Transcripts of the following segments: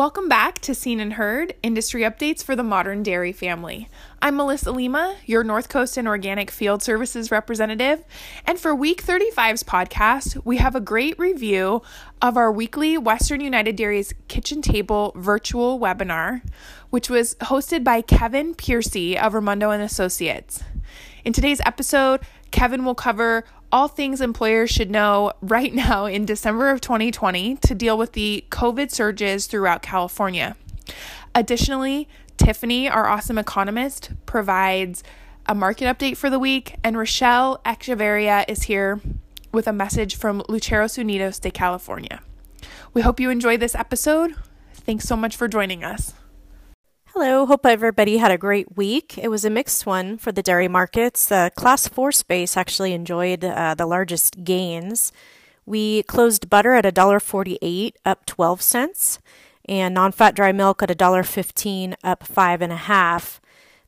Welcome back to Seen and Heard Industry Updates for the Modern Dairy Family. I'm Melissa Lima, your North Coast and Organic Field Services representative. And for week 35's podcast, we have a great review of our weekly Western United Dairies Kitchen Table virtual webinar, which was hosted by Kevin Piercy of Raimondo and Associates. In today's episode, Kevin will cover all things employers should know right now in December of 2020 to deal with the COVID surges throughout California. Additionally, Tiffany, our awesome economist, provides a market update for the week, and Rochelle Echeverria is here with a message from Lecheros Unidos de California. We hope you enjoy this episode. Thanks so much for joining us. Hello, hope everybody had a great week. It was a mixed one for the dairy markets. The class four space actually enjoyed uh, the largest gains. We closed butter at $1.48, up 12 cents, and non fat dry milk at $1.15, up 5.5.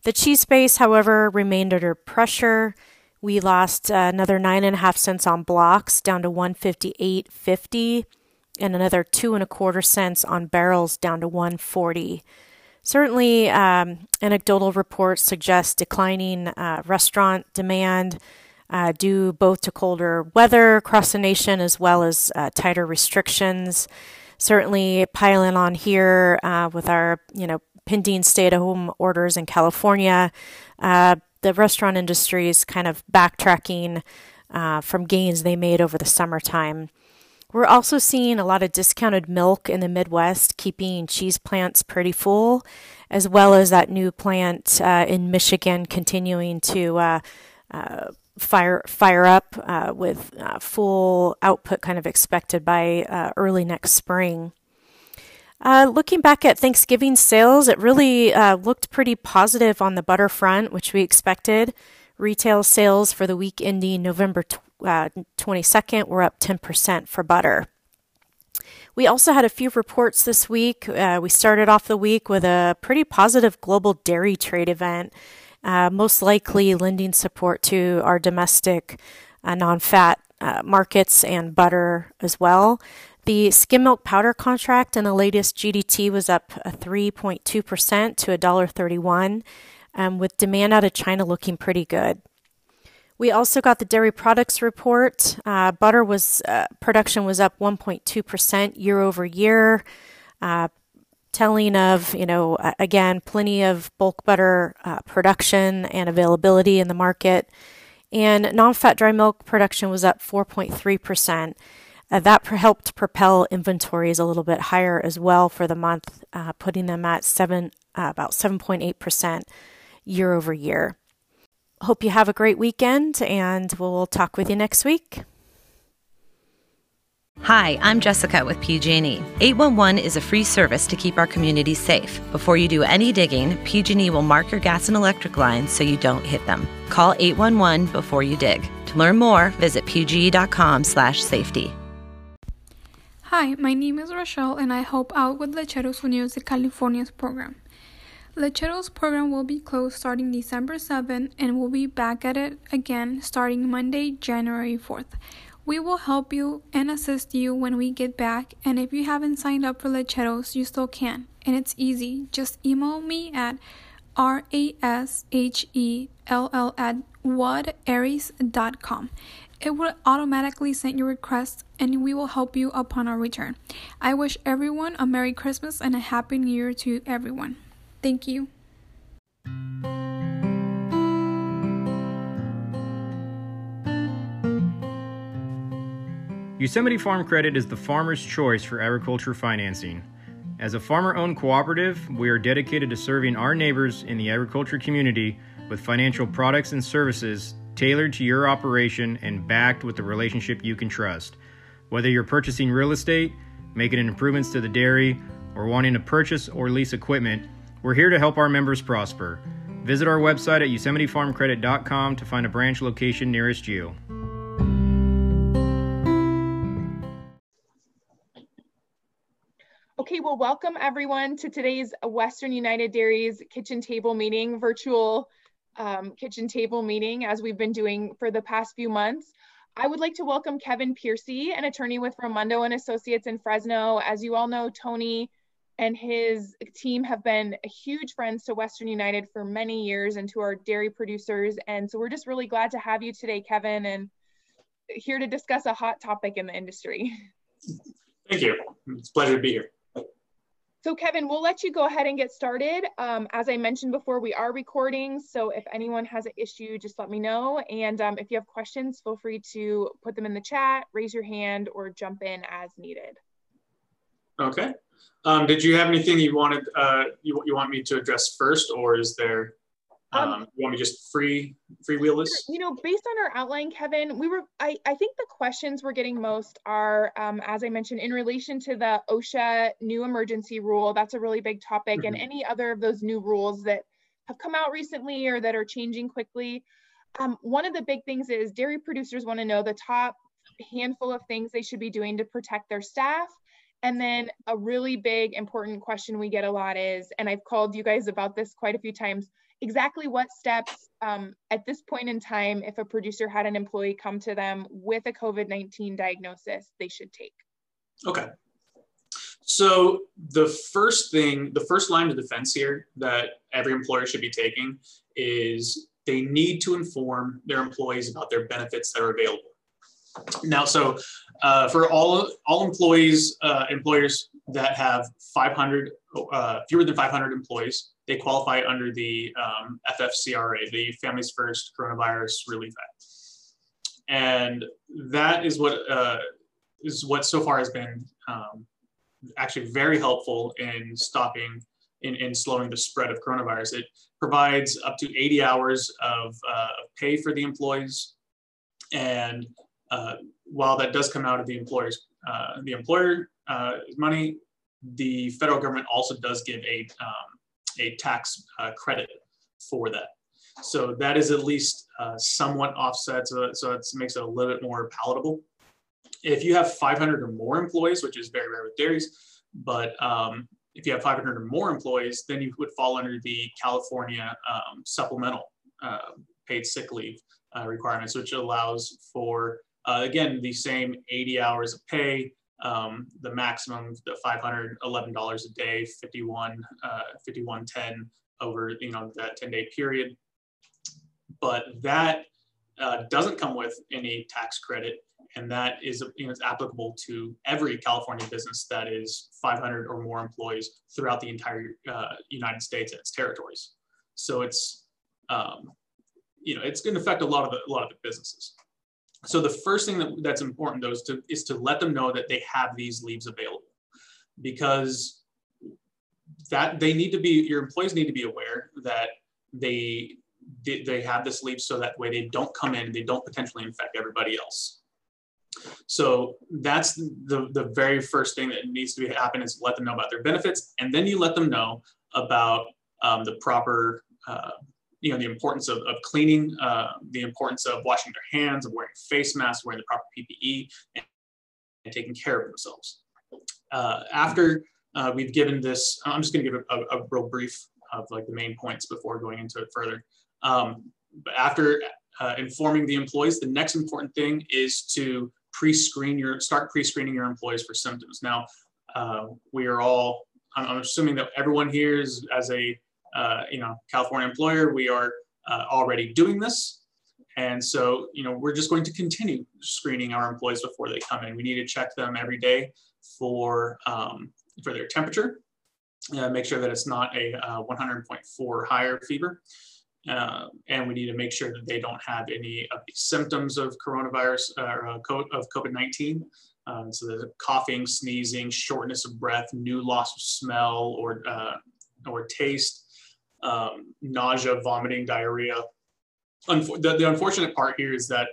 The cheese space, however, remained under pressure. We lost uh, another 9.5 cents on blocks, down to 158.50, and another two and a quarter cents on barrels, down to 140. Certainly, um, anecdotal reports suggest declining uh, restaurant demand uh, due both to colder weather across the nation as well as uh, tighter restrictions. Certainly, piling on here uh, with our you know pending stay-at-home orders in California, uh, the restaurant industry is kind of backtracking uh, from gains they made over the summertime. We're also seeing a lot of discounted milk in the Midwest, keeping cheese plants pretty full, as well as that new plant uh, in Michigan continuing to uh, uh, fire fire up uh, with uh, full output kind of expected by uh, early next spring. looking back at Thanksgiving sales, it really looked pretty positive on the butter front, which we expected. Retail sales for the week ending November uh, 22nd, we're up 10% for butter. We also had a few reports this week. Uh, we started off the week with a pretty positive global dairy trade event, uh, most likely lending support to our domestic uh, non fat uh, markets and butter as well. The skim milk powder contract in the latest GDT was up 3.2% to $1.31, um, with demand out of China looking pretty good. We also got the dairy products report. Uh, butter was uh, production was up 1.2% year over year, uh, telling of you know again plenty of bulk butter uh, production and availability in the market. And non-fat dry milk production was up 4.3%. Uh, that helped propel inventories a little bit higher as well for the month, uh, putting them at seven about 7.8% year over year hope you have a great weekend, and we'll talk with you next week. Hi, I'm Jessica with PG&E. 811 is a free service to keep our communities safe. Before you do any digging, PG&E will mark your gas and electric lines so you don't hit them. Call 811 before you dig. To learn more, visit pge.com/safety. Hi, my name is Rochelle and I help out with Lecheros Unidos de California's program. Lecheros program will be closed starting December 7th and we'll be back at it again starting Monday, January 4th. We will help you and assist you when we get back, and if you haven't signed up for Lecheros, you still can. And it's easy. Just email me at r a s h e l l at wudairies.com. It will automatically send your request and we will help you upon our return. I wish everyone a Merry Christmas and a Happy New Year to everyone. Thank you. Yosemite Farm Credit is the farmer's choice for agriculture financing. As a farmer owned cooperative, we are dedicated to serving our neighbors in the agriculture community with financial products and services tailored to your operation and backed with a relationship you can trust. Whether you're purchasing real estate, making improvements to the dairy, or wanting to purchase or lease equipment, we're here to help our members prosper. Visit our website at yosemitefarmcredit.com to find a branch location nearest you. Okay, well, welcome everyone to today's Western United Dairies kitchen table meeting, virtual um, kitchen table meeting, as we've been doing for the past few months. I would like to welcome Kevin Piercy, an attorney with Raimondo and Associates in Fresno. As you all know, Tony and his team have been huge friends to Western United for many years and to our dairy producers. And so we're just really glad to have you today, Kevin, and here to discuss a hot topic in the industry. Thank you. It's a pleasure to be here. So Kevin, we'll let you go ahead and get started. Um, as I mentioned before, we are recording. So if anyone has an issue, just let me know. And um, if you have questions, feel free to put them in the chat, raise your hand, or jump in as needed. Okay. Um, did you have anything you wanted, uh, you, you want me to address first, or is there um, um, you want me just free freewheel this? You know, based on our outline, Kevin, we were I, I think the questions we're getting most are, um, as I mentioned, in relation to the OSHA new emergency rule. That's a really big topic, mm-hmm. and any other of those new rules that have come out recently or that are changing quickly. Um, one of the big things is dairy producers want to know the top handful of things they should be doing to protect their staff. And then a really big important question we get a lot is, and I've called you guys about this quite a few times, exactly what steps um, at this point in time, if a producer had an employee come to them with a COVID 19 diagnosis, they should take? Okay. So, the first thing, the first line of defense here that every employer should be taking is they need to inform their employees about their benefits that are available. Now, so uh, for all all employees, uh, employers that have 500 uh, fewer than 500 employees, they qualify under the um, FFCRA, the Families First Coronavirus Relief Act, and that is what uh, is what so far has been um, actually very helpful in stopping in, in slowing the spread of coronavirus. It provides up to 80 hours of uh, pay for the employees, and uh, while that does come out of the employer's uh, the employer uh, money, the federal government also does give a um, a tax uh, credit for that. So that is at least somewhat offset. So, so it makes it a little bit more palatable. If you have 500 or more employees, which is very rare with dairies, but um, if you have 500 or more employees, then you would fall under the California um, supplemental uh, paid sick leave uh, requirements, which allows for, uh, again, the same 80 hours of pay, um, the maximum, the $511 a day, 51, uh, 5110 over, you know, that 10 day period. But that uh, doesn't come with any tax credit. And that is, you know, applicable to every California business that is 500 or more employees throughout the entire uh, United States and its territories. So it's, um, you know, it's going to affect a lot of the, a lot of the businesses. So the first thing that, that's important though is to, is to let them know that they have these leaves available because that they need to be, your employees need to be aware that they, they, have this leave so that way they don't come in and they don't potentially infect everybody else. So that's the, the very first thing that needs to be happen is let them know about their benefits. And then you let them know about um, the proper uh, you know, the importance of, of cleaning, uh, the importance of washing their hands, of wearing face masks, wearing the proper PPE, and, and taking care of themselves. Uh, after uh, we've given this, I'm just going to give a, a, a, real brief of like the main points before going into it further. Um, but after uh, informing the employees, the next important thing is to pre-screen your, start pre-screening your employees for symptoms. Now, uh, we are all, I'm, I'm assuming that everyone here is as a uh, you know, California employer, we are uh, already doing this. And so, you know, we're just going to continue screening our employees before they come in. We need to check them every day for, um, for their temperature, uh, make sure that it's not a uh, 100.4 higher fever. Uh, and we need to make sure that they don't have any of the symptoms of coronavirus or uh, of COVID-19. Um, so the coughing, sneezing, shortness of breath, new loss of smell or, or taste, um, nausea, vomiting, diarrhea. The, the, unfortunate part here is that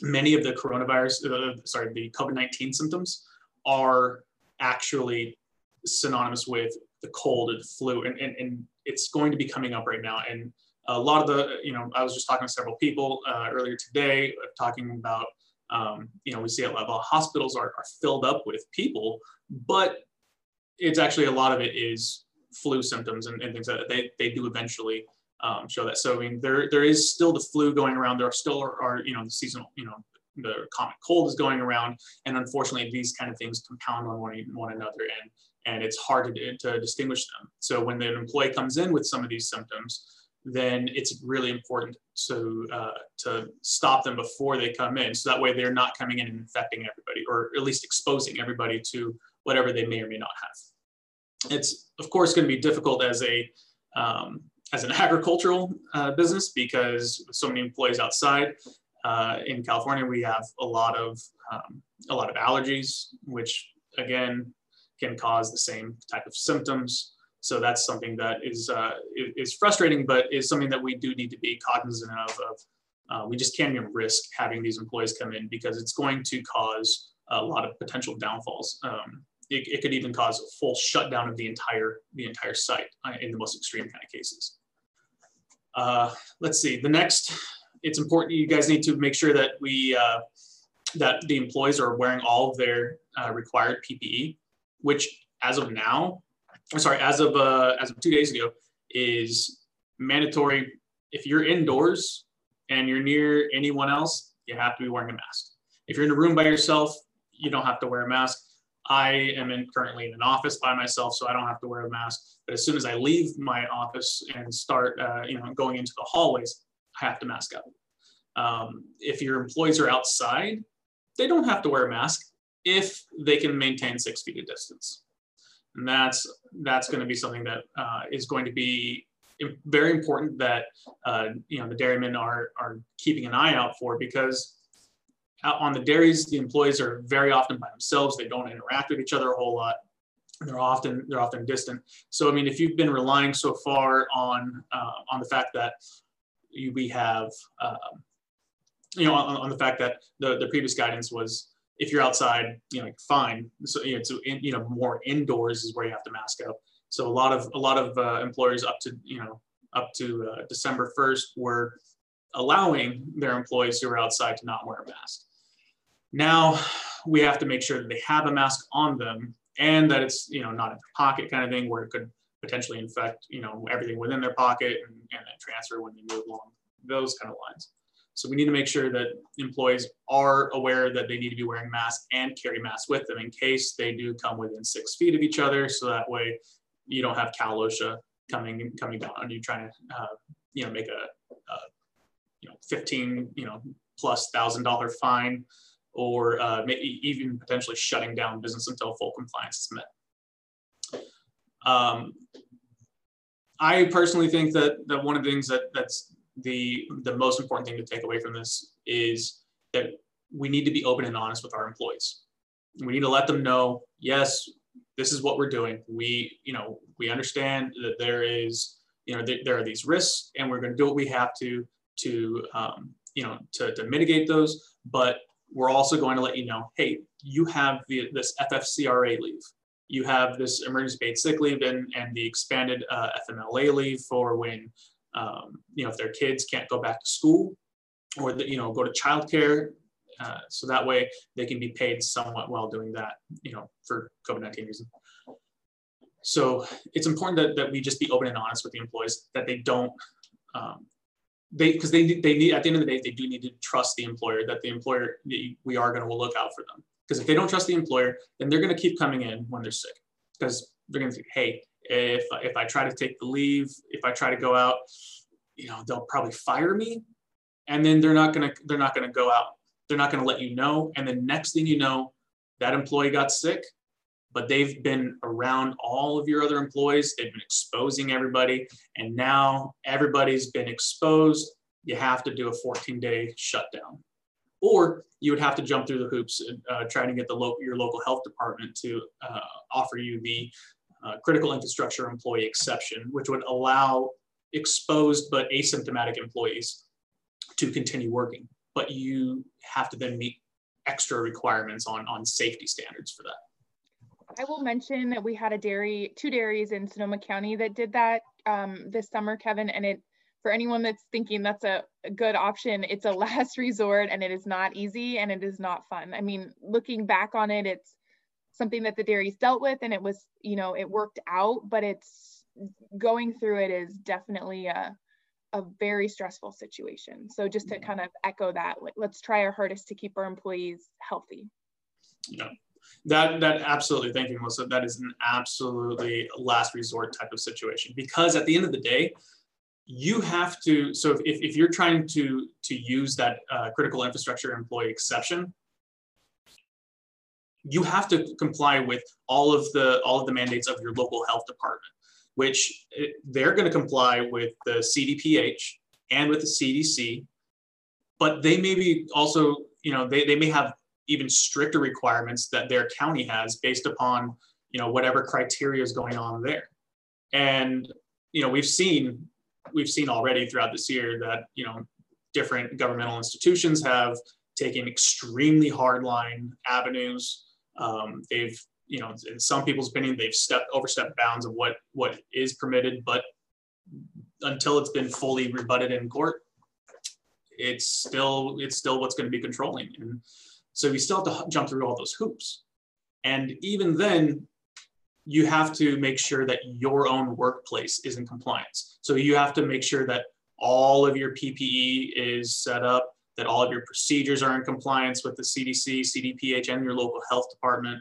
many of the coronavirus, uh, sorry, the COVID 19 symptoms are actually synonymous with the cold and flu. And, and, and it's going to be coming up right now. And a lot of the, you know, I was just talking to several people uh, earlier today talking about, um, you know, we see a lot of hospitals are, are filled up with people, but it's actually a lot of it is flu symptoms and, and things that, they, they do eventually um, show that. So I mean, there there is still the flu going around. There are still are, are you know the seasonal you know the common cold is going around, and unfortunately, these kind of things compound on one, one another, and and it's hard to, to distinguish them. So when the employee comes in with some of these symptoms, then it's really important to uh, to stop them before they come in, so that way they're not coming in and infecting everybody, or at least exposing everybody to whatever they may or may not have. It's of course going to be difficult as a um, as an agricultural uh, business because so many employees outside. Uh, in California, we have a lot of um, a lot of allergies, which again can cause the same type of symptoms. So that's something that is uh, is frustrating, but is something that we do need to be cognizant of. of uh, we just can't even risk having these employees come in because it's going to cause a lot of potential downfalls. Um, it, it, could even cause a full shutdown of the entire the entire site uh, in the most extreme kind of cases. Uh, let's see. The next, it's important. You guys need to make sure that we uh, that the employees are wearing all of their uh, required PPE, which as of now I'm sorry, as of uh, as of two days ago, is mandatory. If you're indoors and you're near anyone else, you have to be wearing a mask. If you're in a room by yourself, you don't have to wear a mask. I am in, currently in an office by myself, so I don't have to wear a mask. But as soon as I leave my office and start, uh, you know, going into the hallways, I have to mask up. Um, if your employees are outside, they don't have to wear a mask if they can maintain six feet of distance and that's that's going to be something that uh, is going to be very important that uh, you know the dairymen are are keeping an eye out for because on the dairies the employees are very often by themselves they don't interact with each other a whole lot they're often they're often distant so i mean if you've been relying so far on uh, on the fact that we have uh, you know on, on, the fact that the, the previous guidance was if you're outside, you know, fine. So you know, in, you know, more indoors is where you have to mask up. So a lot of a lot of uh, employers up to you know up to uh, December 1st were allowing their employees who are outside to not wear a mask. Now we have to make sure that they have a mask on them and that it's you know not in their pocket kind of thing where it could potentially infect you know everything within their pocket and, and then transfer when they move along those kind of lines. So we need to make sure that employees are aware that they need to be wearing masks and carry masks with them in case they do come within six feet of each other. So that way you don't have Cal OSHA coming coming down on you trying to uh, you know make a, a, you know 15 you know plus thousand dollar fine or uh, maybe even potentially shutting down business until full compliance is met. Um, I personally think that that one of the things that that's the the most important thing to take away from this is that we need to be open and honest with our employees. We need to let them know, yes, this is what we're doing. We, you know, we understand that there is, you know, th- there are these risks, and we're going to do what we have to to, um, you know, to, to mitigate those. But we're also going to let you know, hey, you have the, this FFCRA leave. You have this emergency paid sick leave and, and the expanded uh, FMLA leave for when um, you know, if their kids can't go back to school or, the, you know, go to childcare. Uh, so that way they can be paid somewhat while doing that, you know, for COVID-19 reasons. So it's important that, that we just be open and honest with the employees that they don't, um, they, because they, they need, at the end of the day, they do need to trust the employer that the employer, we are going to look out for them. Because if they don't trust the employer, then they're going to keep coming in when they're sick because they're going to say, hey, if if I try to take the leave, if I try to go out, you know, they'll probably fire me, and then they're not gonna they're not gonna go out. They're not gonna let you know, and then next thing you know, that employee got sick, but they've been around all of your other employees. They've been exposing everybody, and now everybody's been exposed. You have to do a 14 day shutdown or you would have to jump through the hoops uh, trying to get the local your local health department to uh, offer you the uh, critical infrastructure employee exception, which would allow exposed but asymptomatic employees to continue working. But you have to then meet extra requirements on, on safety standards for that. I will mention that we had a dairy, two dairies in Sonoma County that did that um, this summer, Kevin. And it, for anyone that's thinking that's a, a good option, it's a last resort and it is not easy and it is not fun. I mean, looking back on it, it's something that the dairies dealt with and it was you know it worked out but it's going through it is definitely a, a very stressful situation. So just to kind of echo that, like, let's try our hardest to keep our employees healthy. Yeah, that that absolutely. Thank you, Melissa. That is an absolutely last resort type of situation because at the end of the day, you have to. So if, if you're trying to to use that uh, critical infrastructure employee exception, you have to comply with all of the all of the mandates of your local health department which eh, they're going to comply with the CDPH and with the CDC, but they may be also, you know, they, they may have even stricter requirements that their county has based upon, you know, whatever criteria is going on there. And, you know, we've seen, we've seen already throughout this year that, you know, different governmental institutions have taken extremely hardline avenues. Um, they've you know, in some people's opinion, they've stepped overstepped bounds of what what is permitted, but until it's been fully rebutted in court, it's still it's still what's going to be controlling. And so you still have to jump through all those hoops. And even then, you have to make sure that your own workplace is in compliance. So you have to make sure that all of your PPE is set up, that all of your procedures are in compliance with the CDC, CDPH, and your local health department.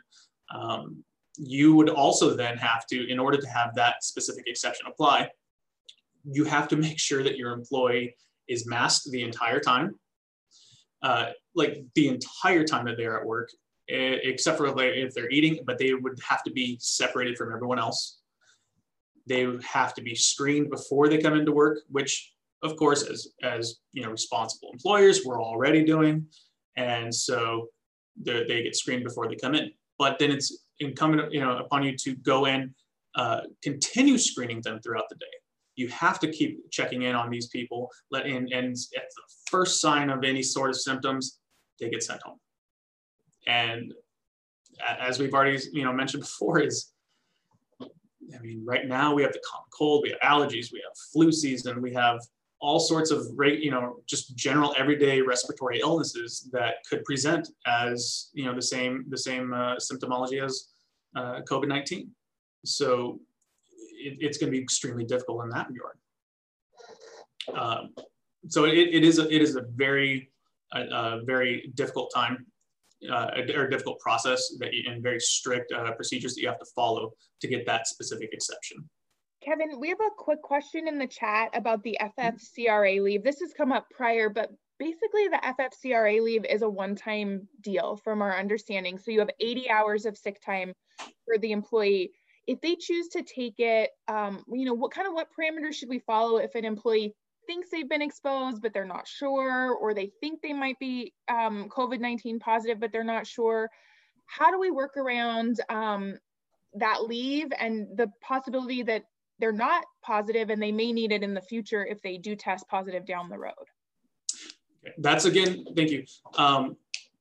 Um, you would also then have to, in order to have that specific exception apply, you have to make sure that your employee is masked the entire time, uh, like the entire time that they're at work, except for if they're eating, but they would have to be separated from everyone else. They have to be screened before they come into work, which of course, as, as you know, responsible employers, we're already doing. And so they get screened before they come in but then it's incumbent you know upon you to go in uh, continue screening them throughout the day you have to keep checking in on these people let in and at the first sign of any sort of symptoms they get sent home and as we've already you know mentioned before is i mean right now we have the common cold we have allergies we have flu season we have all sorts of you know just general everyday respiratory illnesses that could present as you know the same the same uh, symptomology as uh, COVID-19. So it, it's going to be extremely difficult in that regard. Um, so it, it is a, it is a very a, a very difficult time uh, or difficult process that you, and very strict uh, procedures that you have to follow to get that specific exception. Kevin, we have a quick question in the chat about the FFCRA leave. This has come up prior, but basically the FFCRA leave is a one-time deal from our understanding. So you have 80 hours of sick time for the employee. If they choose to take it, um, you know, what kind of what parameters should we follow if an employee thinks they've been exposed, but they're not sure, or they think they might be um, COVID-19 positive, but they're not sure? How do we work around um, that leave and the possibility that they're not positive and they may need it in the future if they do test positive down the road. That's again, thank you. Um,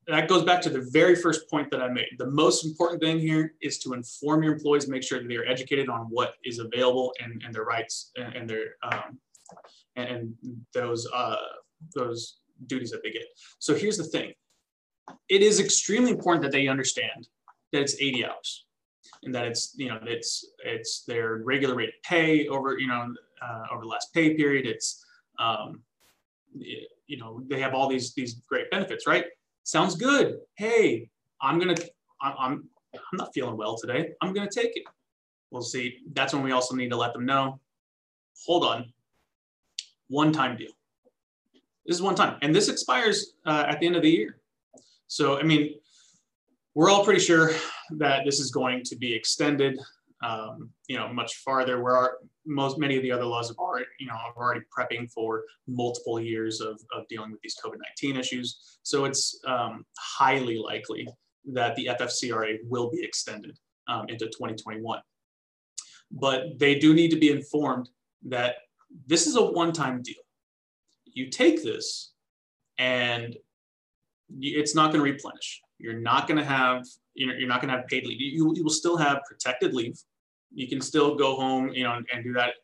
that goes back to the very first point that I made. The most important thing here is to inform your employees, make sure that they are educated on what is available and, and their rights and, and their um, and, and, those uh, those duties that they get. So here's the thing: it is extremely important that they understand that it's 80 hours and that it's you know it's it's their regular rate of pay over you know uh, over the last pay period. It's um, you know they have all these these great benefits, right? Sounds good. Hey, I'm gonna I'm I'm, I'm not feeling well today. I'm gonna take it. We'll see. That's when we also need to let them know. Hold on. One time deal. This is one time, and this expires uh, at the end of the year. So I mean, we're all pretty sure that this is going to be extended, um, you know, much farther. Where our, most many of the other laws have already, you know, are already prepping for multiple years of, of dealing with these COVID-19 issues. So it's um, highly likely that the FFCRA will be extended um, into 2021. But they do need to be informed that this is a one-time deal. You take this and it's not going to replenish. You're not going to have you know you're not going to have paid leave. You, you will still have protected leave. You can still go home, you know, and, and do that,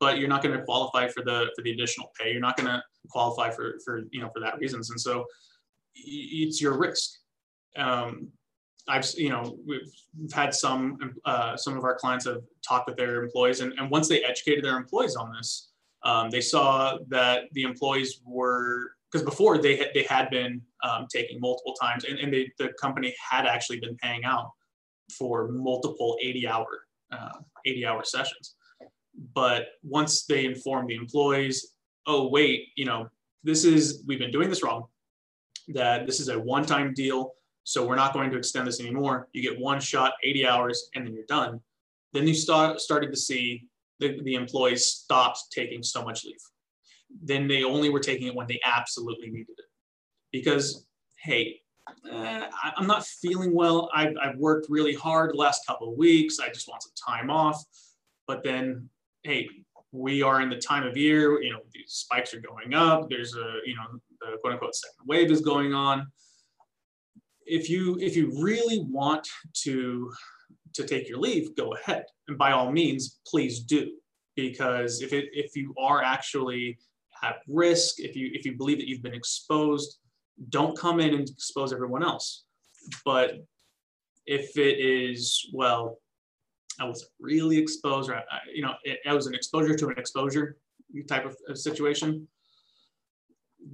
but you're not going to qualify for the for the additional pay. You're not going to qualify for for you know for that reasons, and so it's your risk. Um, I've you know we've, had some uh, some of our clients have talked with their employees, and, and once they educated their employees on this, Um, they saw that the employees were because before they had, they had been um, taking multiple times, and, and they, the company had actually been paying out for multiple 80 hour uh, 80 hour sessions. But once they informed the employees, oh wait, you know this is we've been doing this wrong. That this is a one time deal, so we're not going to extend this anymore. You get one shot, 80 hours, and then you're done. Then you start started to see the, the employees stopped taking so much leave then they only were taking it when they absolutely needed it. Because, hey, uh, I, am not feeling well. I've, I've worked really hard the last couple of weeks. I just want some time off. But then, hey, we are in the time of year, you know, these spikes are going up. There's a, you know, the quote unquote second wave is going on. If you if you really want to to take your leave, go ahead. And by all means, please do. Because if it if you are actually at risk, if you if you believe that you've been exposed, don't come in and expose everyone else. But if it is well, I was really exposed, or I, you know, it, it, was an exposure to an exposure type of, of situation.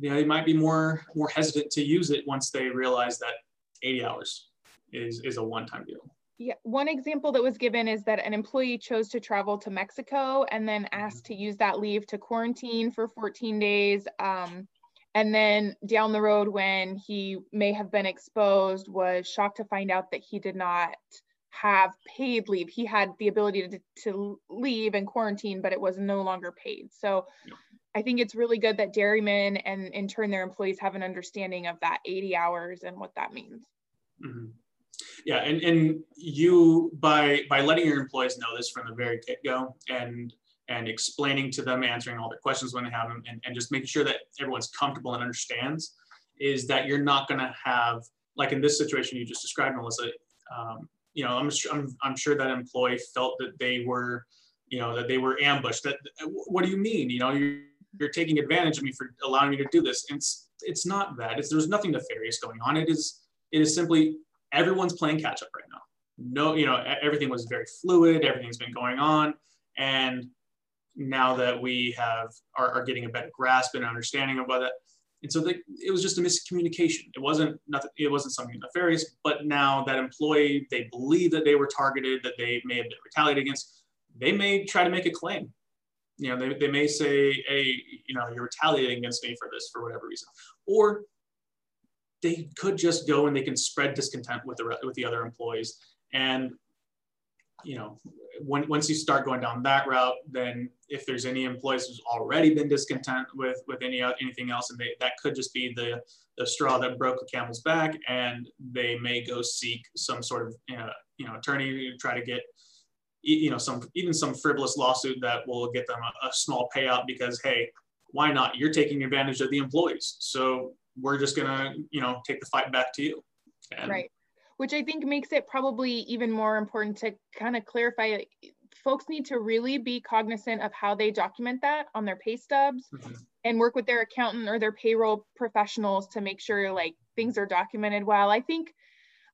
Yeah, they might be more more hesitant to use it once they realize that 80 hours is is a one time deal. Yeah, one example that was given is that an employee chose to travel to Mexico and then mm-hmm. asked to use that leave to quarantine for 14 days. Um, and then down the road, when he may have been exposed, was shocked to find out that he did not have paid leave. He had the ability to, to leave and quarantine, but it was no longer paid. So yeah. I think it's really good that dairymen and in turn their employees have an understanding of that 80 hours and what that means. Mm-hmm. Yeah, and, and you by by letting your employees know this from the very get-go and and explaining to them, answering all their questions when they have them, and, and just making sure that everyone's comfortable and understands, is that you're not going to have like in this situation you just described, Melissa. Um, you know, I'm, I'm I'm sure that employee felt that they were, you know, that they were ambushed. That what do you mean? You know, you're, you're taking advantage of me for allowing me to do this. And it's it's not that. It's there's nothing nefarious going on. It is it is simply everyone's playing catch up right now. No, you know, everything was very fluid, everything's been going on. And now that we have are, are getting a better grasp and understanding what that and so the, it was just a miscommunication it wasn't nothing it wasn't something nefarious but now that employee they believe that they were targeted that they may have been retaliated against they may try to make a claim you know they, they may say hey you know you're retaliating against me for this for whatever reason. Or they could just go and they can spread discontent with the with the other employees. And you know when, once you start going down that route then if there's any employees who's already been discontent with with any anything else and they, that could just be the the straw that broke the camel's back and they may go seek some sort of uh, you know attorney to try to get you know some even some frivolous lawsuit that will get them a, a small payout because hey why not? You're taking advantage of the employees. So we're just gonna you know take the fight back to you. And right. Which i think makes it probably even more important to kind of clarify folks need to really be cognizant of how they document that on their pay stubs mm-hmm. and work with their accountant or their payroll professionals to make sure like things are documented well. I think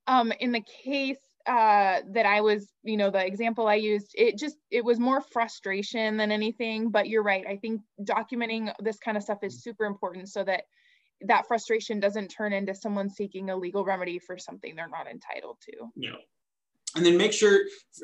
um, in the case uh, that I was, you know, the example I used, it just, it was more frustration than anything. But you're right. I think documenting this kind of stuff is super important so that that frustration doesn't turn into someone seeking a legal remedy for something they're not entitled to. Yeah. And then make sure,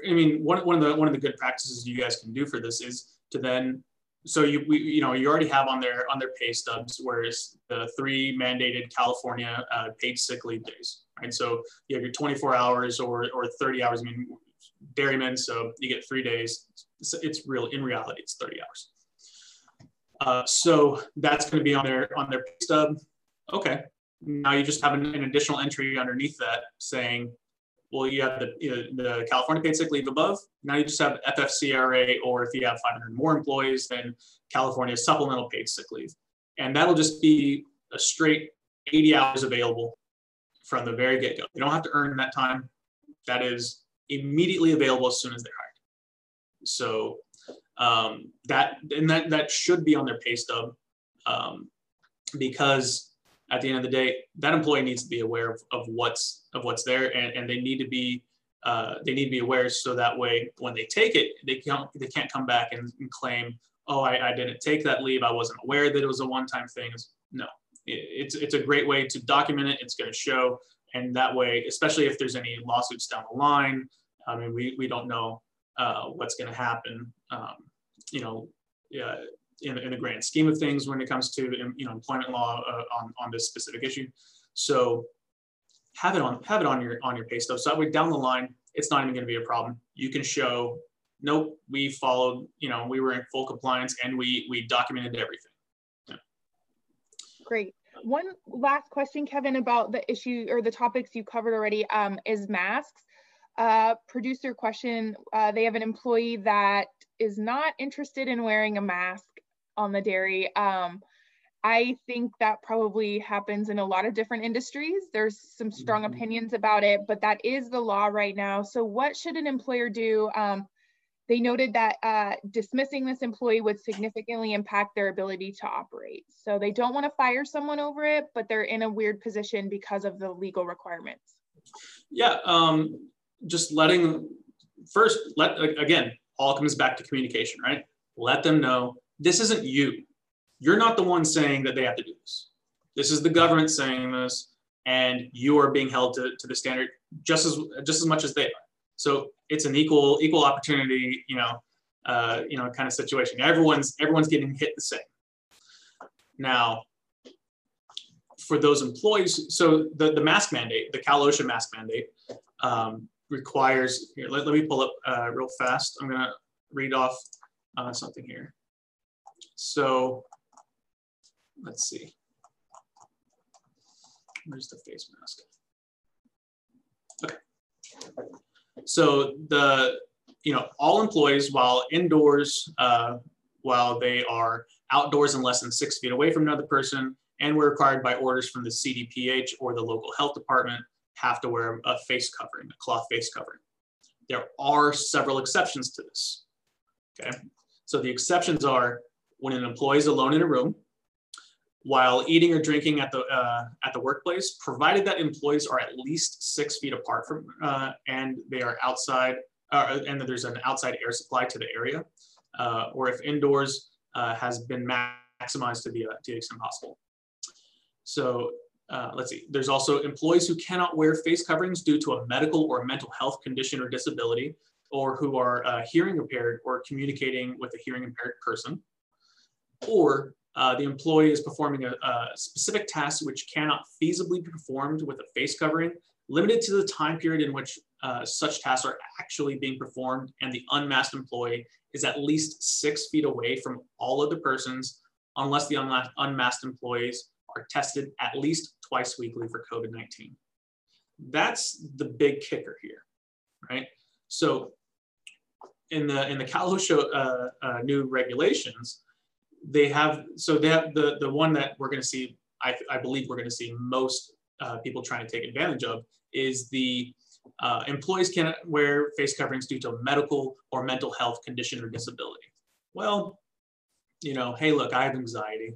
I mean, one, one of the one of the good practices you guys can do for this is to then so you we, you know you already have on their on their pay stubs whereas the three mandated California uh, paid sick leave days, right? So you have your 24 hours or or 30 hours. I mean, dairymen, so you get three days. It's, it's real in reality, it's 30 hours. Uh, so that's going to be on their on their stub. Okay. Now you just have an, an additional entry underneath that saying, well, you have the, you know, the California paid sick leave above. Now you just have FFCRA, or if you have 500 more employees, then California supplemental paid sick leave. And that'll just be a straight 80 hours available from the very get go. They don't have to earn that time. That is immediately available as soon as they're hired. So um, that and that that should be on their pay stub um, because at the end of the day, that employee needs to be aware of, of what's of what's there, and, and they need to be uh, they need to be aware so that way when they take it, they can't they can't come back and, and, claim, oh, I, I didn't take that leave. I wasn't aware that it was a one-time thing. No, it's, it's a great way to document it. It's going to show. And that way, especially if there's any lawsuits down the line, I mean, we, we don't know uh, what's going to happen, um, you know, yeah, in, in the grand scheme of things when it comes to, you know, employment law uh, on, on this specific issue. So have it on, have it on your, on your pay stub. So that way down the line, it's not even going to be a problem. You can show nope, we followed, you know, we were in full compliance and we we documented everything. Great. One last question, Kevin, about the issue or the topics you covered already um, is masks. Uh, producer question, uh, they have an employee that is not interested in wearing a mask on the dairy. Um, I think that probably happens in a lot of different industries. There's some strong mm-hmm. opinions about it, but that is the law right now. So what should an employer do? Um, they noted that uh, dismissing this employee would significantly impact their ability to operate. So they don't want to fire someone over it, but they're in a weird position because of the legal requirements. Yeah, um, just letting first let again all comes back to communication, right? Let them know this isn't you. You're not the one saying that they have to do this. This is the government saying this, and you are being held to, to the standard just as just as much as they are. So it's an equal equal opportunity, you know, uh, you know, kind of situation. Everyone's everyone's getting hit the same. Now, for those employees, so the, the mask mandate, the Cal OSHA mask mandate, um, requires, here, let, let me pull up uh, real fast. I'm gonna read off uh, something here. So let's see. Where's the face mask? Okay. So the you know all employees while indoors, uh, while they are outdoors and less than six feet away from another person, and were required by orders from the CDPH or the local health department, have to wear a face covering, a cloth face covering. There are several exceptions to this. Okay, so the exceptions are when an employee is alone in a room, while eating or drinking at the uh, at the workplace, provided that employees are at least six feet apart from uh, and they are outside uh, and that there's an outside air supply to the area, uh, or if indoors uh, has been maximized to the uh, to the extent possible. So let's see. There's also employees who cannot wear face coverings due to a medical or mental health condition or disability, or who are hearing impaired or communicating with a hearing impaired person, or uh, the employee is performing a, a, specific task which cannot feasibly be performed with a face covering, limited to the time period in which uh, such tasks are actually being performed, and the unmasked employee is at least six feet away from all other persons, unless the unmasked employees are tested at least twice weekly for COVID 19. That's the big kicker here, right? So, in the in the Cal OSHA uh, uh, new regulations, they have so they have the the one that we're going to see I, I believe we're going to see most uh, people trying to take advantage of is the uh, employees cannot wear face coverings due to medical or mental health condition or disability. Well, you know, hey, look, I have anxiety,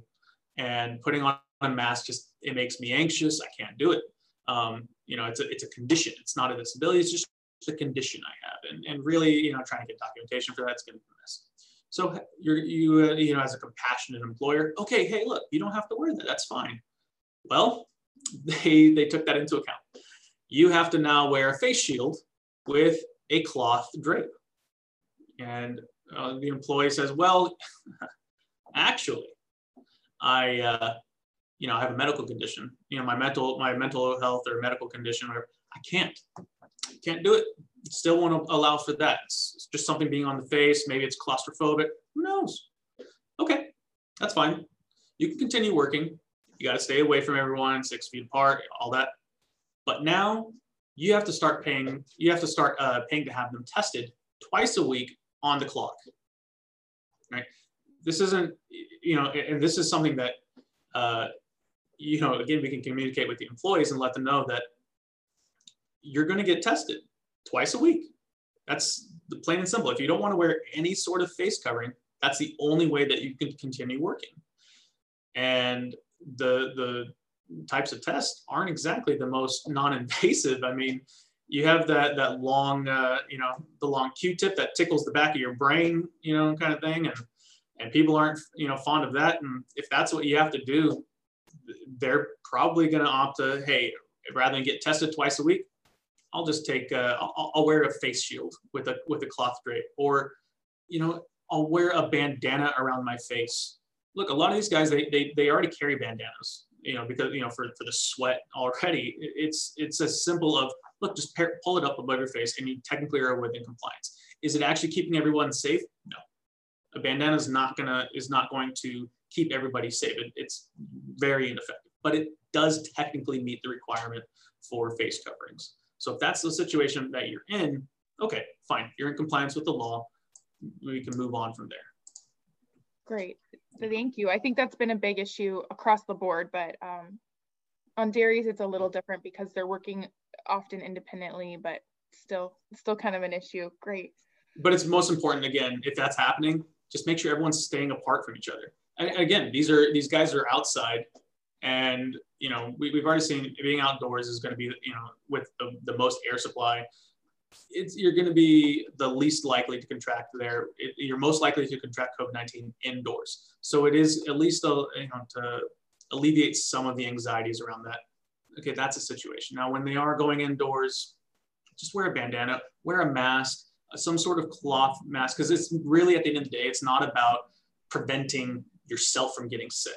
and putting on a mask just it makes me anxious. I can't do it. Um, you know, it's a it's a condition. It's not a disability. It's just a condition I have, and and really, you know, trying to get documentation for that's going to. So you're, you, uh, you know, as a compassionate employer, okay, hey, look, you don't have to wear that. That's fine. Well, they, they took that into account. You have to now wear a face shield with a cloth drape. And uh, the employee says, well, actually, I, uh, you know, I have a medical condition, you know, my mental, my mental health or medical condition, or I can't, can't do it still want to allow for that. It's just something being on the face. Maybe it's claustrophobic. Who knows? Okay, that's fine. You can continue working. You got to stay away from everyone, six feet apart, all that. But now you have to start paying. You have to start uh, paying to have them tested twice a week on the clock. Right. This isn't, you know, and this is something that, uh, you know, again, we can communicate with the employees and let them know that you're going to get tested twice a week. That's the plain and simple. If you don't want to wear any sort of face covering, that's the only way that you can continue working. And the the types of tests aren't exactly the most non-invasive. I mean, you have that that long, uh, you know, the long Q-tip that tickles the back of your brain, you know, kind of thing, and and people aren't you know fond of that and if that's what you have to do they're probably going to opt to hey rather than get tested twice a week i'll just take uh, I'll, I'll, wear a face shield with a with a cloth drape. Or you know i'll wear a bandana around my face. Look a lot of these guys they they, they already carry bandanas you know because you know for, for the sweat already. It's it's as simple of look just pair, pull it up above your face. And you technically are within compliance. Is it actually keeping everyone safe? No. A bandana is not gonna is not going to keep everybody safe. It, it's very ineffective, but it does technically meet the requirement for face coverings. So if that's the situation that you're in, okay, fine, you're in compliance with the law. We can move on from there. Great, thank you. I think that's been a big issue across the board, but um, on dairies it's a little different because they're working often independently, but still, still kind of an issue. Great. But it's most important again if that's happening, just make sure everyone's staying apart from each other. And again, these are these guys are outside, and you know we, have already seen being outdoors is going to be you know with the, the most air supply. It's you're going to be the least likely to contract there. It, you're most likely to contract COVID-19 indoors. So it is at least a, you know to alleviate some of the anxieties around that. Okay, that's a situation. Now, when they are going indoors, just wear a bandana, wear a mask, some sort of cloth mask because it's really at the end of the day it's not about preventing yourself from getting sick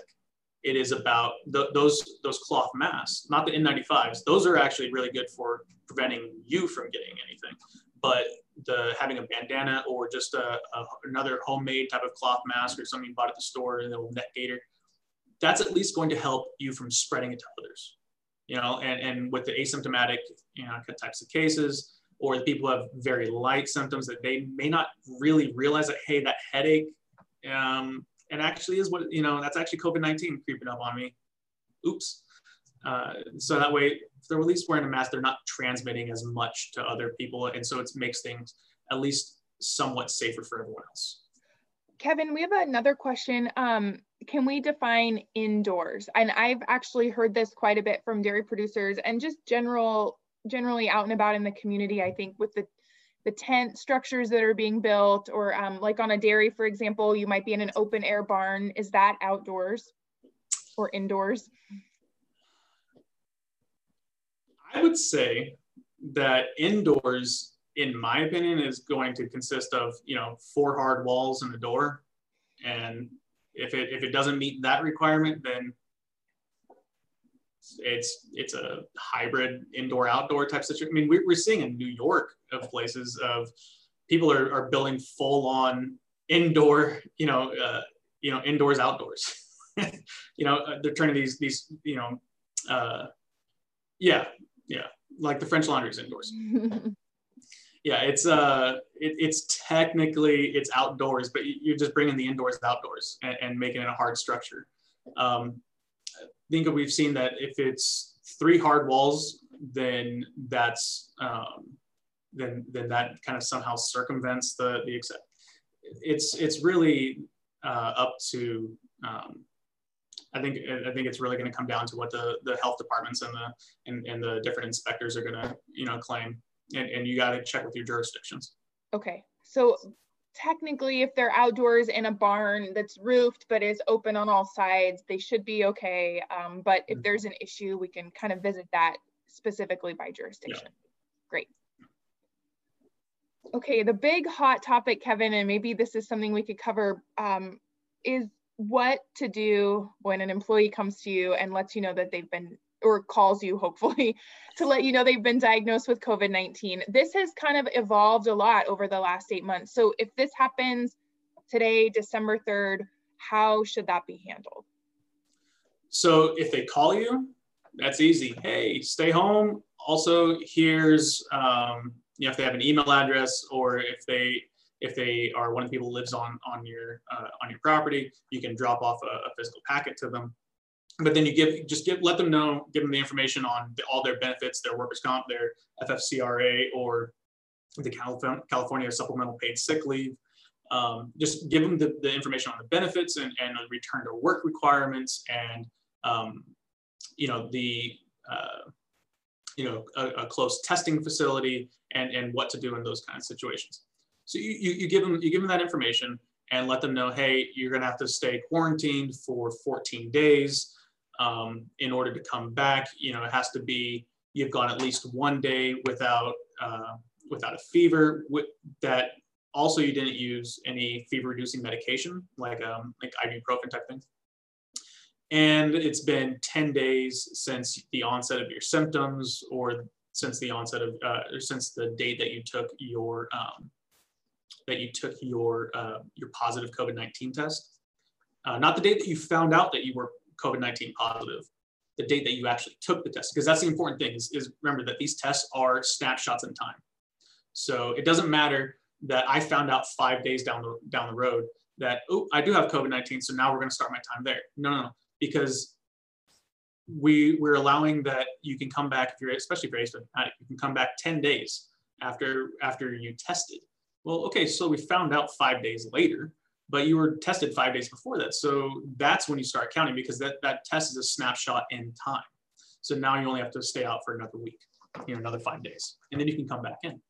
it is about the, those those cloth masks not the n95s those are actually really good for preventing you from getting anything. But the having a bandana or just a, a another homemade type of cloth mask or something you bought at the store and a little neck gaiter that's at least going to help you from spreading it to others you know? And, and with the asymptomatic you know types of cases or the people who have very light symptoms that they may not really realize that, hey, that headache, um, and actually is what, you know, that's actually COVID-19 creeping up on me. Oops. Uh, so that way, if they're at least wearing a mask, they're not transmitting as much to other people. And so it makes things at least somewhat safer for everyone else. Kevin, we have another question. Um, can we define indoors? And I've actually heard this quite a bit from dairy producers and just general generally out and about in the community, I think with the the tent structures that are being built or um, like on a dairy, for example, you might be in an open air barn. Is that outdoors or indoors? I would say that indoors, in my opinion, is going to consist of, you know, four hard walls and a door. And if it, if it doesn't meet that requirement, then it's it's a hybrid indoor outdoor type situation. I mean, we're, we're seeing in New York of places of people are, are building full on indoor, you know, uh, you know, indoors outdoors. you know, uh, they're turning these these you know, uh, yeah, yeah, like the French Laundry is indoors. yeah, it's uh, it, it's technically it's outdoors, but you're just bringing the indoors outdoors and, and making it a hard structure. Um, think we've seen that if it's three hard walls, then that's um, then then that kind of somehow circumvents the the except. It's it's really uh, up to um, I think I think it's really going to come down to what the the health departments and the and, and the different inspectors are going to you know claim, and, and you got to check with your jurisdictions. Okay, so technically if they're outdoors in a barn that's roofed but is open on all sides they should be okay um, but if there's an issue we can kind of visit that specifically by jurisdiction. Yeah. great. Okay the big hot topic kevin and maybe this is something we could cover um, is what to do when an employee comes to you and lets you know that they've been or calls you hopefully to let you know they've been diagnosed with COVID 19. This has kind of evolved a lot over the last eight months. So if this happens today, December 3rd, how should that be handled? So if they call you, that's easy. Hey, stay home. Also, here's um, you know if they have an email address or if they if they are one of the people lives on on your uh, on your property, you can drop off a, a physical packet to them but then you give just give let them know give them the information on the, all their benefits their workers comp their ffcra or the california supplemental paid sick leave. Um, just give them the, the information on the benefits and, and return to work requirements and um, you know the uh, you know a, a, close testing facility and and what to do in those kind of situations. So you, you, you give them you give them that information and let them know, hey, you're going to have to stay quarantined for 14 days um, in order to come back. You know, it has to be you've gone at least one day without uh, without a fever. With that, also you didn't use any fever reducing medication like um, like ibuprofen type thing. And it's been 10 days since the onset of your symptoms or since the onset of uh, since the date that you took your um, that you took your uh, your positive COVID-19 test. Uh, not the date that you found out that you were COVID-19 positive, the date that you actually took the test, because that's the important thing is, is remember that these tests are snapshots in time. So it doesn't matter that I found out five days down the down the road that oh I do have COVID-19, so now we're going to start my time there. No, no, no, because we we're allowing that you can come back if you're especially if you're asymptomatic, you can come back 10 days after after you tested. Well, okay, so we found out five days later, but you were tested five days before that. So that's when you start counting because that, that test is a snapshot in time. So now you only have to stay out for another week, you know, another five days, and then you can come back in.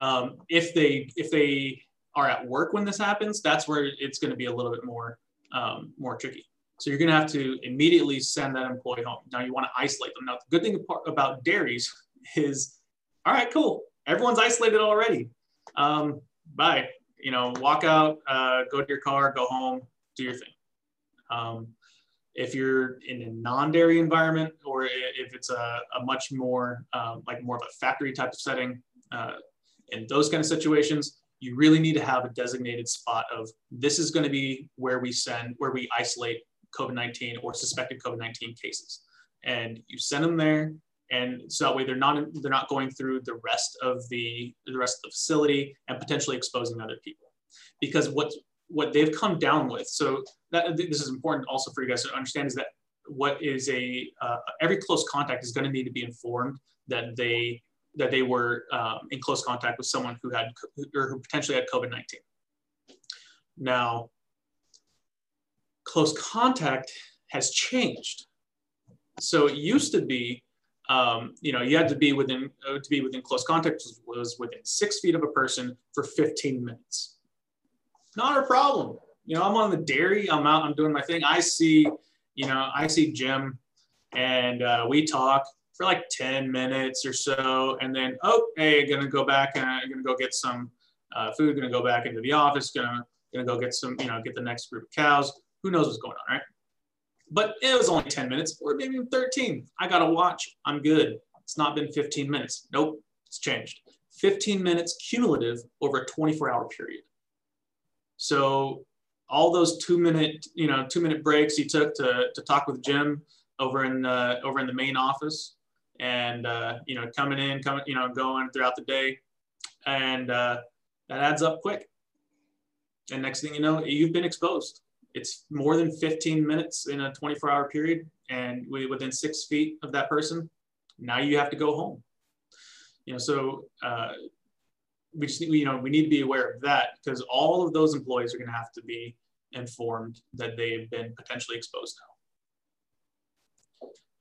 Um, if they if they are at work when this happens, that's where it's going to be a little bit more um, more tricky. So you're going to have to immediately send that employee home. Now you want to isolate them. Now the good thing about dairies is, all right, cool everyone's isolated already. Um, bye. You know, walk out, uh, go to your car, go home, do your thing. Um, if you're in a non-dairy environment, or if it's a, a much more um, like more of a factory type of setting, uh, in those kind of situations, you really need to have a designated spot of this is going to be where we send, where we isolate COVID-19 or suspected COVID-19 cases. And you send them there, and so that way they're not they're not going through the rest of the the rest of the facility and potentially exposing other people because what what they've come down with so that this is important also for you guys to understand is that what is a uh, every close contact is going to need to be informed that they that they were um, in close contact with someone who had or who potentially had COVID-19. Now, close contact has changed. So it used to be um, you know, you had to be within uh, to be within close contact was within six feet of a person for 15 minutes. Not a problem. You know, I'm on the dairy. I'm out. I'm doing my thing. I see, you know, I see Jim, and uh, we talk for like 10 minutes or so, and then oh, hey, gonna go back and I'm gonna go get some uh, food. Gonna go back into the office. Gonna gonna go get some, you know, get the next group of cows. Who knows what's going on, right? But it was only 10 minutes or maybe 13. I got to watch. I'm good. It's not been 15 minutes. Nope, it's changed. 15 minutes cumulative over a 24 hour period. So all those two minute, you know, two minute breaks he took to, to talk with Jim over in the, over in the main office and, uh, you know, coming in, coming, you know, going throughout the day. And uh, that adds up quick. And next thing you know, you've been exposed it's more than 15 minutes in a 24 hour period and we, within six feet of that person, now you have to go home. You know, so uh, we just, you know, we need to be aware of that because all of those employees are going to have to be informed that they have been potentially exposed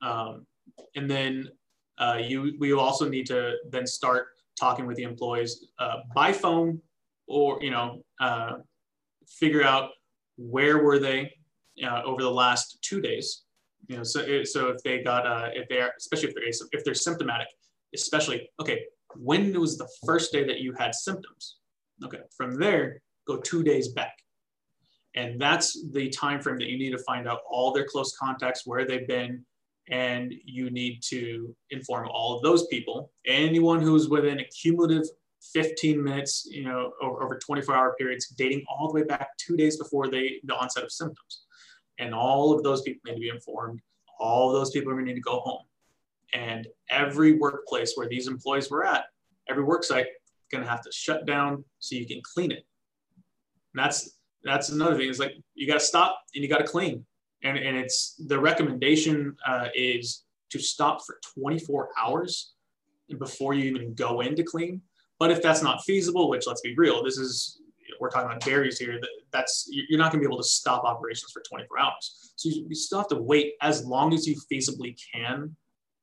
now. Um, and then uh, you, we also need to then start talking with the employees uh, by phone or, you know, uh, figure out where were they uh, over the last two days? You know, so so if they got uh, if they're especially if they're if they're symptomatic, especially okay, when was the first day that you had symptoms? Okay, from there go two days back, and that's the time frame that you need to find out all their close contacts, where they've been, and you need to inform all of those people, anyone who's within a cumulative 15 minutes, you know, over, over 24 hour periods, dating all the way back two days before they, the onset of symptoms. And all of those people need to be informed. All of those people are going to need to go home. And every workplace where these employees were at, every work site, going to have to shut down so you can clean it. And that's that's another thing. Is like you got to stop and you got to clean. And and it's the recommendation uh, is to stop for 24 hours before you even go in to clean but if that's not feasible, which let's be real, this is we're talking about dairies here. That that's you're not going to be able to stop operations for 24 hours. So you, you still have to wait as long as you feasibly can,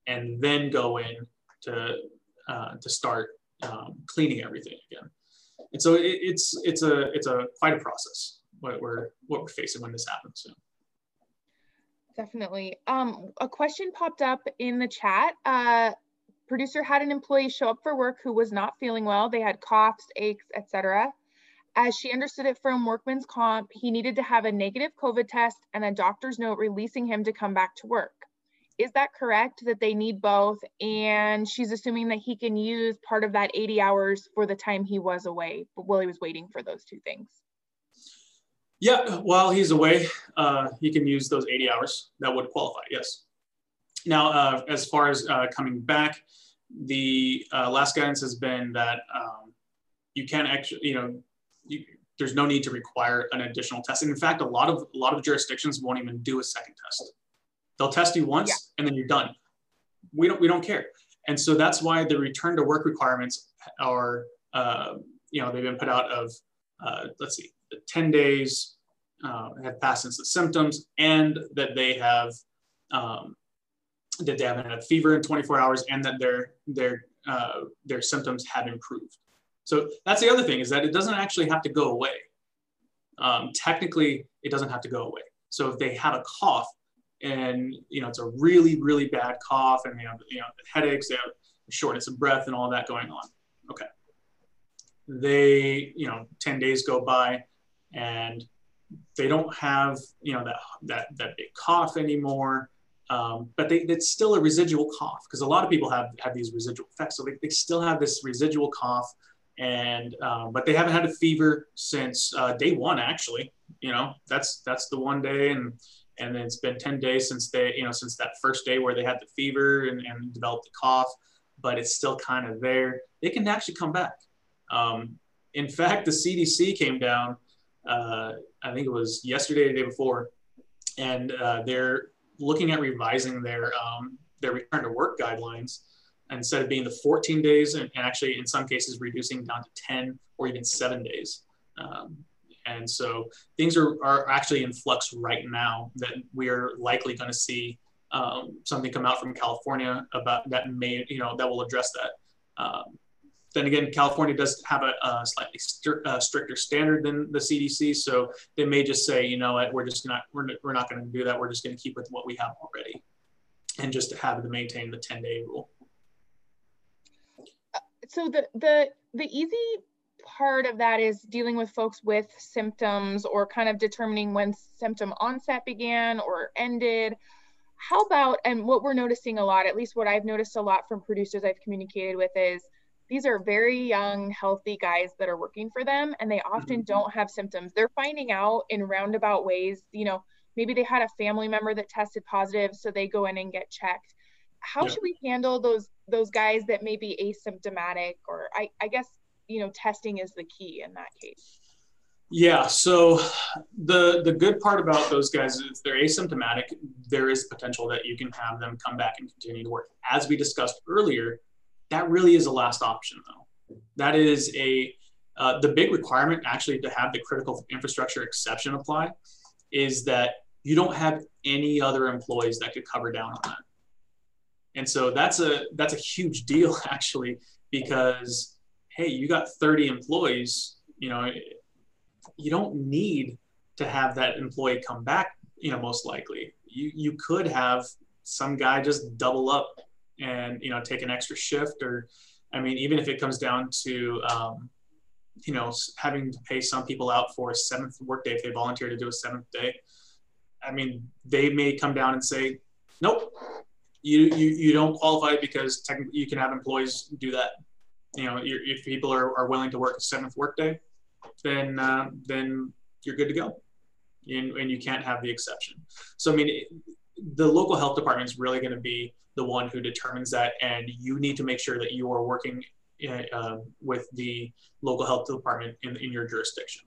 and then go in to uh, to start um, cleaning everything again. and so it, it's it's a it's a quite a process what we're what we're facing when this happens. Definitely. Um, a question popped up in the chat. Uh, producer had an employee show up for work who was not feeling well. They had coughs, aches, etc. As she understood it from workman's comp, he needed to have a negative COVID test and a doctor's note releasing him to come back to work. Is that correct that they need both? And she's assuming that he can use part of that 80 hours for the time he was away, but while he was waiting for those two things. Yeah, while he's away, uh, he can use those 80 hours. That would qualify, yes. Now, uh, as far as uh, coming back, the uh, last guidance has been that um, you can actually, you know, you, there's no need to require an additional testing. In fact, a lot of a lot of jurisdictions won't even do a second test. They'll test you once yeah. and then you're done. We don't we don't care. And so that's why the return to work requirements are, uh, you know, they've been put out of, uh, let's see, 10 days uh, have passed since the symptoms and that they have, um, that they haven't had a fever in 24 hours and that their, their, uh, their symptoms have improved. So that's the other thing is that it doesn't actually have to go away. Um, technically, it doesn't have to go away. So if they have a cough and you know it's a really really bad cough and they have you know headaches, they have shortness of breath and all that going on. Okay, they you know 10 days go by and they don't have you know that that that big cough anymore. Um, but they, it's still a residual cough because a lot of people have have these residual effects. So they, they still have this residual cough, and um, but they haven't had a fever since uh, day one. Actually, you know that's that's the one day, and and then it's been 10 days since they you know since that first day where they had the fever and, and developed the cough but it's still kind of there they can actually come back um, in fact the cdc came down uh, i think it was yesterday the day before and uh, they're looking at revising their um, their return to work guidelines instead of being the 14 days and, actually in some cases reducing down to 10 or even seven days um, and so things are, are actually in flux right now that we are likely going to see um, something come out from California about that may, you know, that will address that. Um, then again, California does have a, a slightly uh, stricter standard than the CDC, so they may just say, you know we're just not we're, we're not going to do that. We're just going to keep with what we have already, and just have to maintain the 10 day rule. Uh, so the the the easy part of that is dealing with folks with symptoms or kind of determining when symptom onset began or ended. How about, and what we're noticing a lot, at least what I've noticed a lot from producers I've communicated with is these are very young, healthy guys that are working for them, and they often mm-hmm. don't have symptoms. They're finding out in roundabout ways, you know, maybe they had a family member that tested positive, so they go in and get checked. How yeah. should we handle those those guys that may be asymptomatic or I, I guess you know testing is the key in that case yeah so the the good part about those guys is if they're asymptomatic there is potential that you can have them come back and continue to work as we discussed earlier that really is a last option though that is a uh, the big requirement actually to have the critical infrastructure exception apply is that you don't have any other employees that could cover down on that and so that's a that's a huge deal actually because hey, you got 30 employees, you know, you don't need to have that employee come back, you know, most likely. You, you could have some guy just double up and, you know, take an extra shift or, I mean, even if it comes down to, um, you know, having to pay some people out for a seventh workday if they volunteer to do a seventh day. I mean, they may come down and say, nope, you, you, you don't qualify because technically you can have employees do that you know, if people are, are willing to work a seventh workday, then uh, then you're good to go, and, and you can't have the exception. So I mean, it, the local health department is really going to be the one who determines that, and you need to make sure that you are working uh, with the local health department in, in your jurisdiction.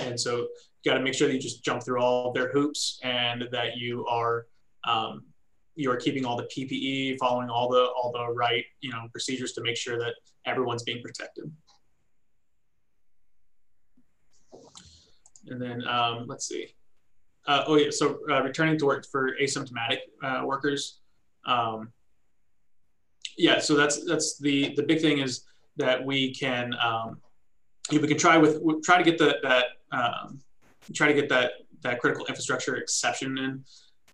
And so you got to make sure that you just jump through all their hoops and that you are um, you are keeping all the PPE, following all the all the right you know procedures to make sure that everyone's being protected. And then um, let's see. Uh, oh yeah, so uh, returning to work for asymptomatic uh, workers. Um, yeah, so that's that's the the big thing is that we can um, we can try with try to get the, that um, try to get that that critical infrastructure exception in.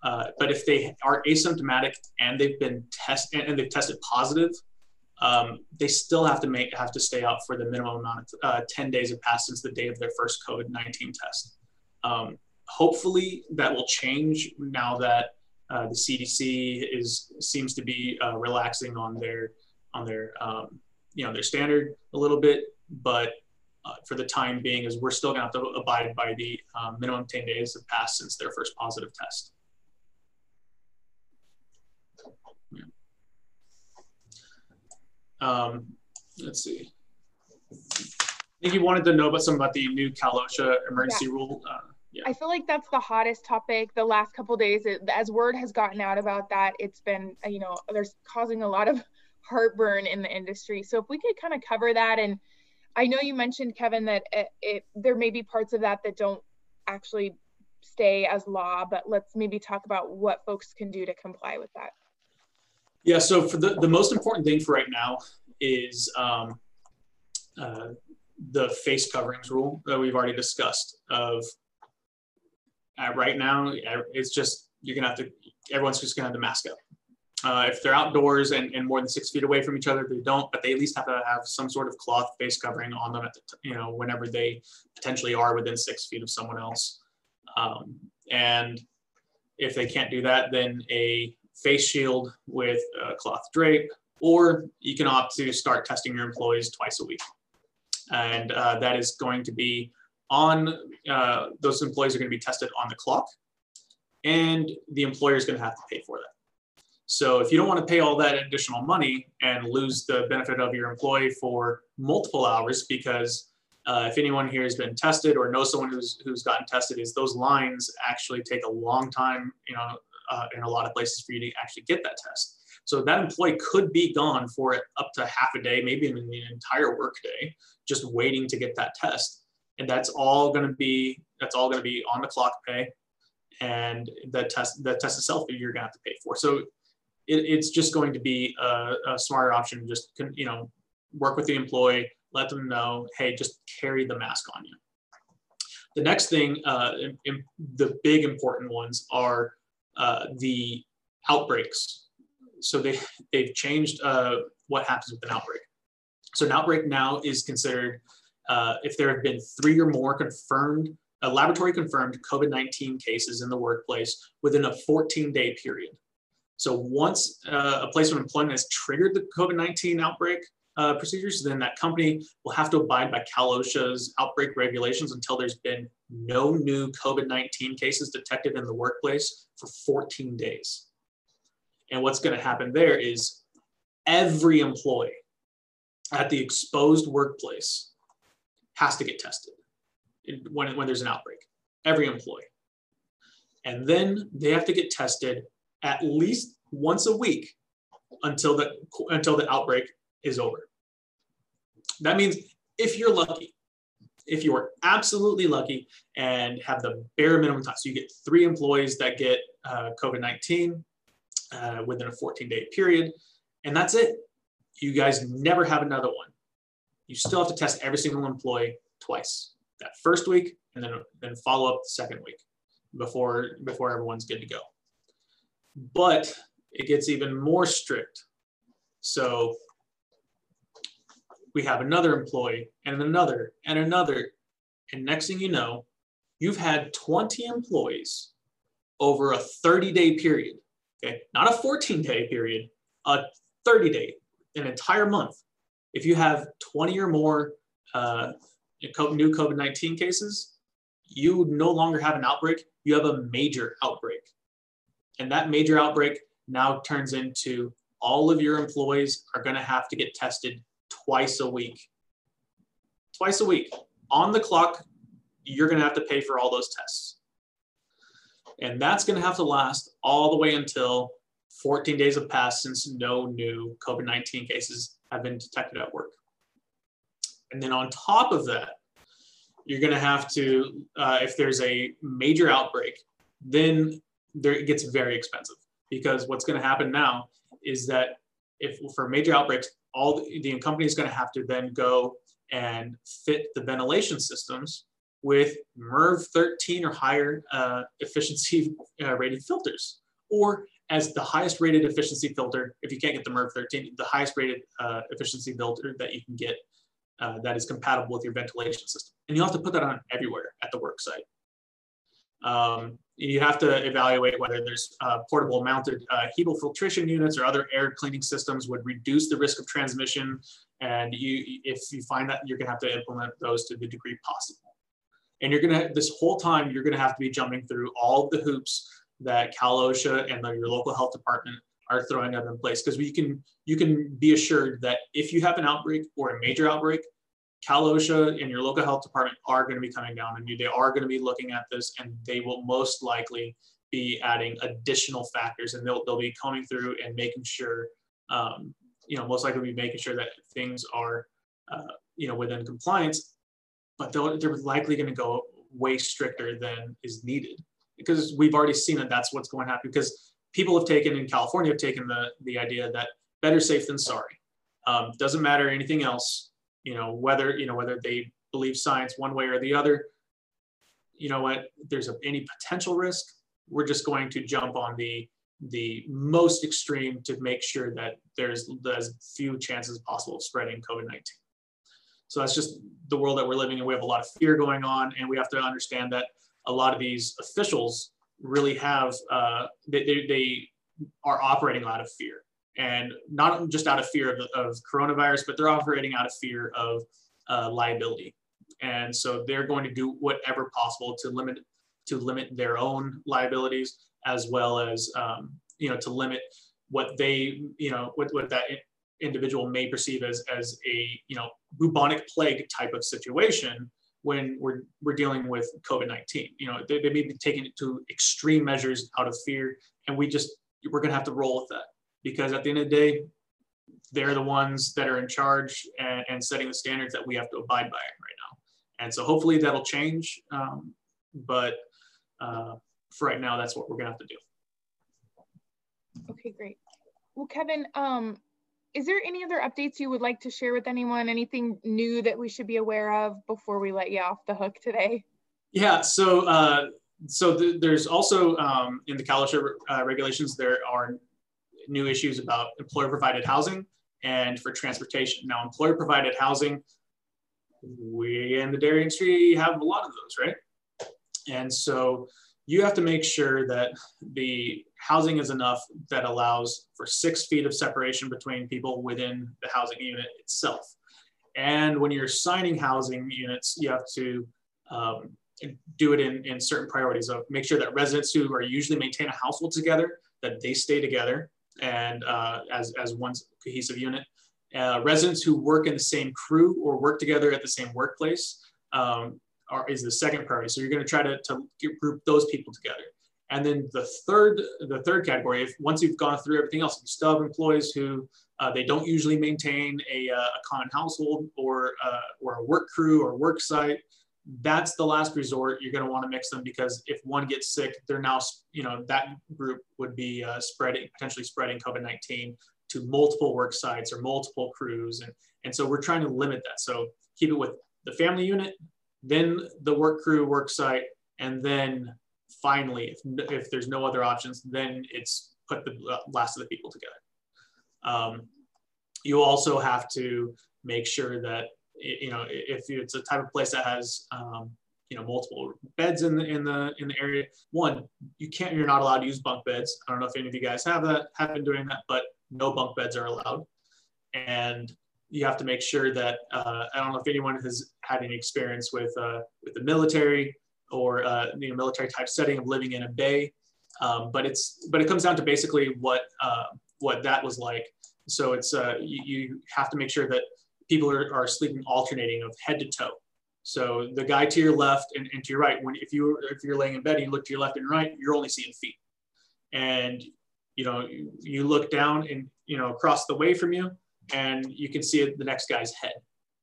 Uh, but if they are asymptomatic and they've been tested and, they've tested positive, um, they still have to make have to stay out for the minimum amount of uh, 10 days have passed since the day of their first COVID-19 test. Um, hopefully that will change now that uh, the CDC is seems to be uh, relaxing on their on their um, you know their standard a little bit, but uh, for the time being, is we're still gonna have to abide by the um, minimum 10 days have passed since their first positive test. Yeah. Um, let's see. I think you wanted to know about some about the new Cal OSHA emergency yeah. rule. Uh, yeah. I feel like that's the hottest topic the last couple days. It, as word has gotten out about that, it's been you know there's causing a lot of heartburn in the industry. So if we could kind of cover that, and I know you mentioned Kevin that it, it, there may be parts of that that don't actually stay as law, but let's maybe talk about what folks can do to comply with that. Yeah. So for the the most important thing for right now is um, uh, the face coverings rule that we've already discussed of uh, right now, it's just you're gonna have to. Everyone's just gonna have to mask up. Uh, if they're outdoors and, and more than six feet away from each other, they don't. But they at least have to have some sort of cloth face covering on them at the t- you know whenever they potentially are within six feet of someone else. Um, and if they can't do that, then a face shield with a cloth drape, or you can opt to start testing your employees twice a week. And uh, that is going to be on uh, those employees are going to be tested on the clock, and the employer is going to have to pay for that. So if you don't want to pay all that additional money and lose the benefit of your employee for multiple hours, because uh, if anyone here has been tested or knows someone who's who's gotten tested, is those lines actually take a long time, you know, uh, in a lot of places for you to actually get that test. So that employee could be gone for up to half a day, maybe even the entire workday, just waiting to get that test and that's all going to be that's all going to be on the clock pay. And the test the test itself you're going to have to pay for. So it, it's just going to be a, a smarter option. Just you know work with the employee let them know hey just carry the mask on you. The next thing uh, in, in the big important ones are uh, the outbreaks. So they they've changed uh, what happens with an outbreak. So an outbreak now is considered uh, if there have been three or more confirmed, uh, laboratory confirmed COVID 19 cases in the workplace within a 14 day period. So once uh, a place of employment has triggered the COVID 19 outbreak uh, procedures, then that company will have to abide by Cal OSHA's outbreak regulations until there's been no new COVID 19 cases detected in the workplace for 14 days. And what's going to happen there is every employee at the exposed workplace has to get tested when, when there's an outbreak, every employee. And then they have to get tested at least once a week until the, until the outbreak is over. That means if you're lucky, if you are absolutely lucky and have the bare minimum time, so you get three employees that get uh, COVID 19 uh, within a 14 day period, and that's it. You guys never have another one you still have to test every single employee twice. That first week, and then then follow up the second week before before everyone's good to go. But it gets even more strict. So we have another employee and another and another. And next thing you know, you've had 20 employees over a 30 day period. Okay, not a 14 day period, a 30 day, an entire month if you have 20 or more uh, new COVID 19 cases, you no longer have an outbreak, you have a major outbreak. And that major outbreak now turns into all of your employees are going to have to get tested twice a week. Twice a week. On the clock, you're going to have to pay for all those tests. And that's going to have to last all the way until 14 days have passed since no new COVID 19 cases have been detected at work. And then on top of that, you're going to have to, uh, if there's a major outbreak, then there, it gets very expensive because what's going to happen now is that if for major outbreaks, all the, the company is going to have to then go and fit the ventilation systems with MERV 13 or higher uh, efficiency uh, rated filters, or as the highest rated efficiency filter, if you can't get the MERV 13, the highest rated uh, efficiency filter that you can get uh, that is compatible with your ventilation system. And you have to put that on everywhere at the work site. Um, you have to evaluate whether there's uh, portable mounted uh, filtration units or other air cleaning systems would reduce the risk of transmission. And you, if you find that, you're gonna have to implement those to the degree possible. And you're gonna, this whole time, you're gonna have to be jumping through all the hoops that Cal OSHA and the, your local health department are throwing up in place. Because you can, you can be assured that if you have an outbreak or a major outbreak, Cal OSHA and your local health department are going to be coming down on you. They are going to be looking at this and they will most likely be adding additional factors and they'll, they'll be coming through and making sure, um, you know, most likely be making sure that things are, uh, you know, within compliance, but they're likely going to go way stricter than is needed because we've already seen that that's what's going to happen because people have taken in California have taken the, the idea that better safe than sorry. Um, doesn't matter anything else you know whether you know whether they believe science one way or the other you know what there's a, any potential risk we're just going to jump on the the most extreme to make sure that there's as few chances possible of spreading covid-19 so that's just the world that we're living in we have a lot of fear going on and we have to understand that a lot of these officials really have uh, they, they, are operating out of fear and not just out of fear of, of coronavirus, but they're operating out of fear of uh, liability. And so they're going to do whatever possible to limit to limit their own liabilities as well as um, you know to limit what they you know what, what that individual may perceive as as a you know bubonic plague type of situation when we're we're dealing with COVID-19. You know, they, they may be taking it to extreme measures out of fear, and we just we're gonna have to roll with that because at the end of the day, they're the ones that are in charge and, and setting the standards that we have to abide by right now. And so hopefully that'll change. Um, but uh, for right now, that's what we're gonna have to do. Okay, great. Well, Kevin, um, is there any other updates you would like to share with anyone? Anything new that we should be aware of before we let you off the hook today? Yeah, so uh, so th there's also um, in the OSHA uh, regulations, there are new issues about employer provided housing and for transportation. Now, employer provided housing, we in the dairy industry have a lot of those, right? And so you have to make sure that the housing is enough that allows for six feet of separation between people within the housing unit itself. And when you're signing housing units, you have to um, do it in, in certain priorities of make sure that residents who are usually maintain a household together, that they stay together and uh, as, as one cohesive unit. Uh, residents who work in the same crew or work together at the same workplace um, are, is the second priority. So you're going to try to, to group those people together. And then the third, the third category, if once you've gone through everything else, you still have employees who uh, they don't usually maintain a, uh, a common household or, uh, or a work crew or work site that's the last resort. You're going to want to mix them because if one gets sick, they're now, you know, that group would be uh, spreading, potentially spreading COVID 19 to multiple work sites or multiple crews. And, and so we're trying to limit that. So keep it with the family unit, then the work crew, work site, and then finally, if, if there's no other options, then it's put the last of the people together. Um, you also have to make sure that you know, if it's a type of place that has, um, you know, multiple beds in the in the in the area, one, you can't, you're not allowed to use bunk beds. I don't know if any of you guys have that, have been doing that, but no bunk beds are allowed. And you have to make sure that uh, I don't know if anyone has had any experience with uh, with the military or uh, you know military type setting of living in a bay, um, but it's but it comes down to basically what uh, what that was like. So it's uh, you, you have to make sure that people are, are sleeping alternating of head to toe. So the guy to your left and, and to your right, when if you if you're laying in bed and you look to your left and right, you're only seeing feet. And you know, you, you look down and you know across the way from you, and you can see the next guy's head,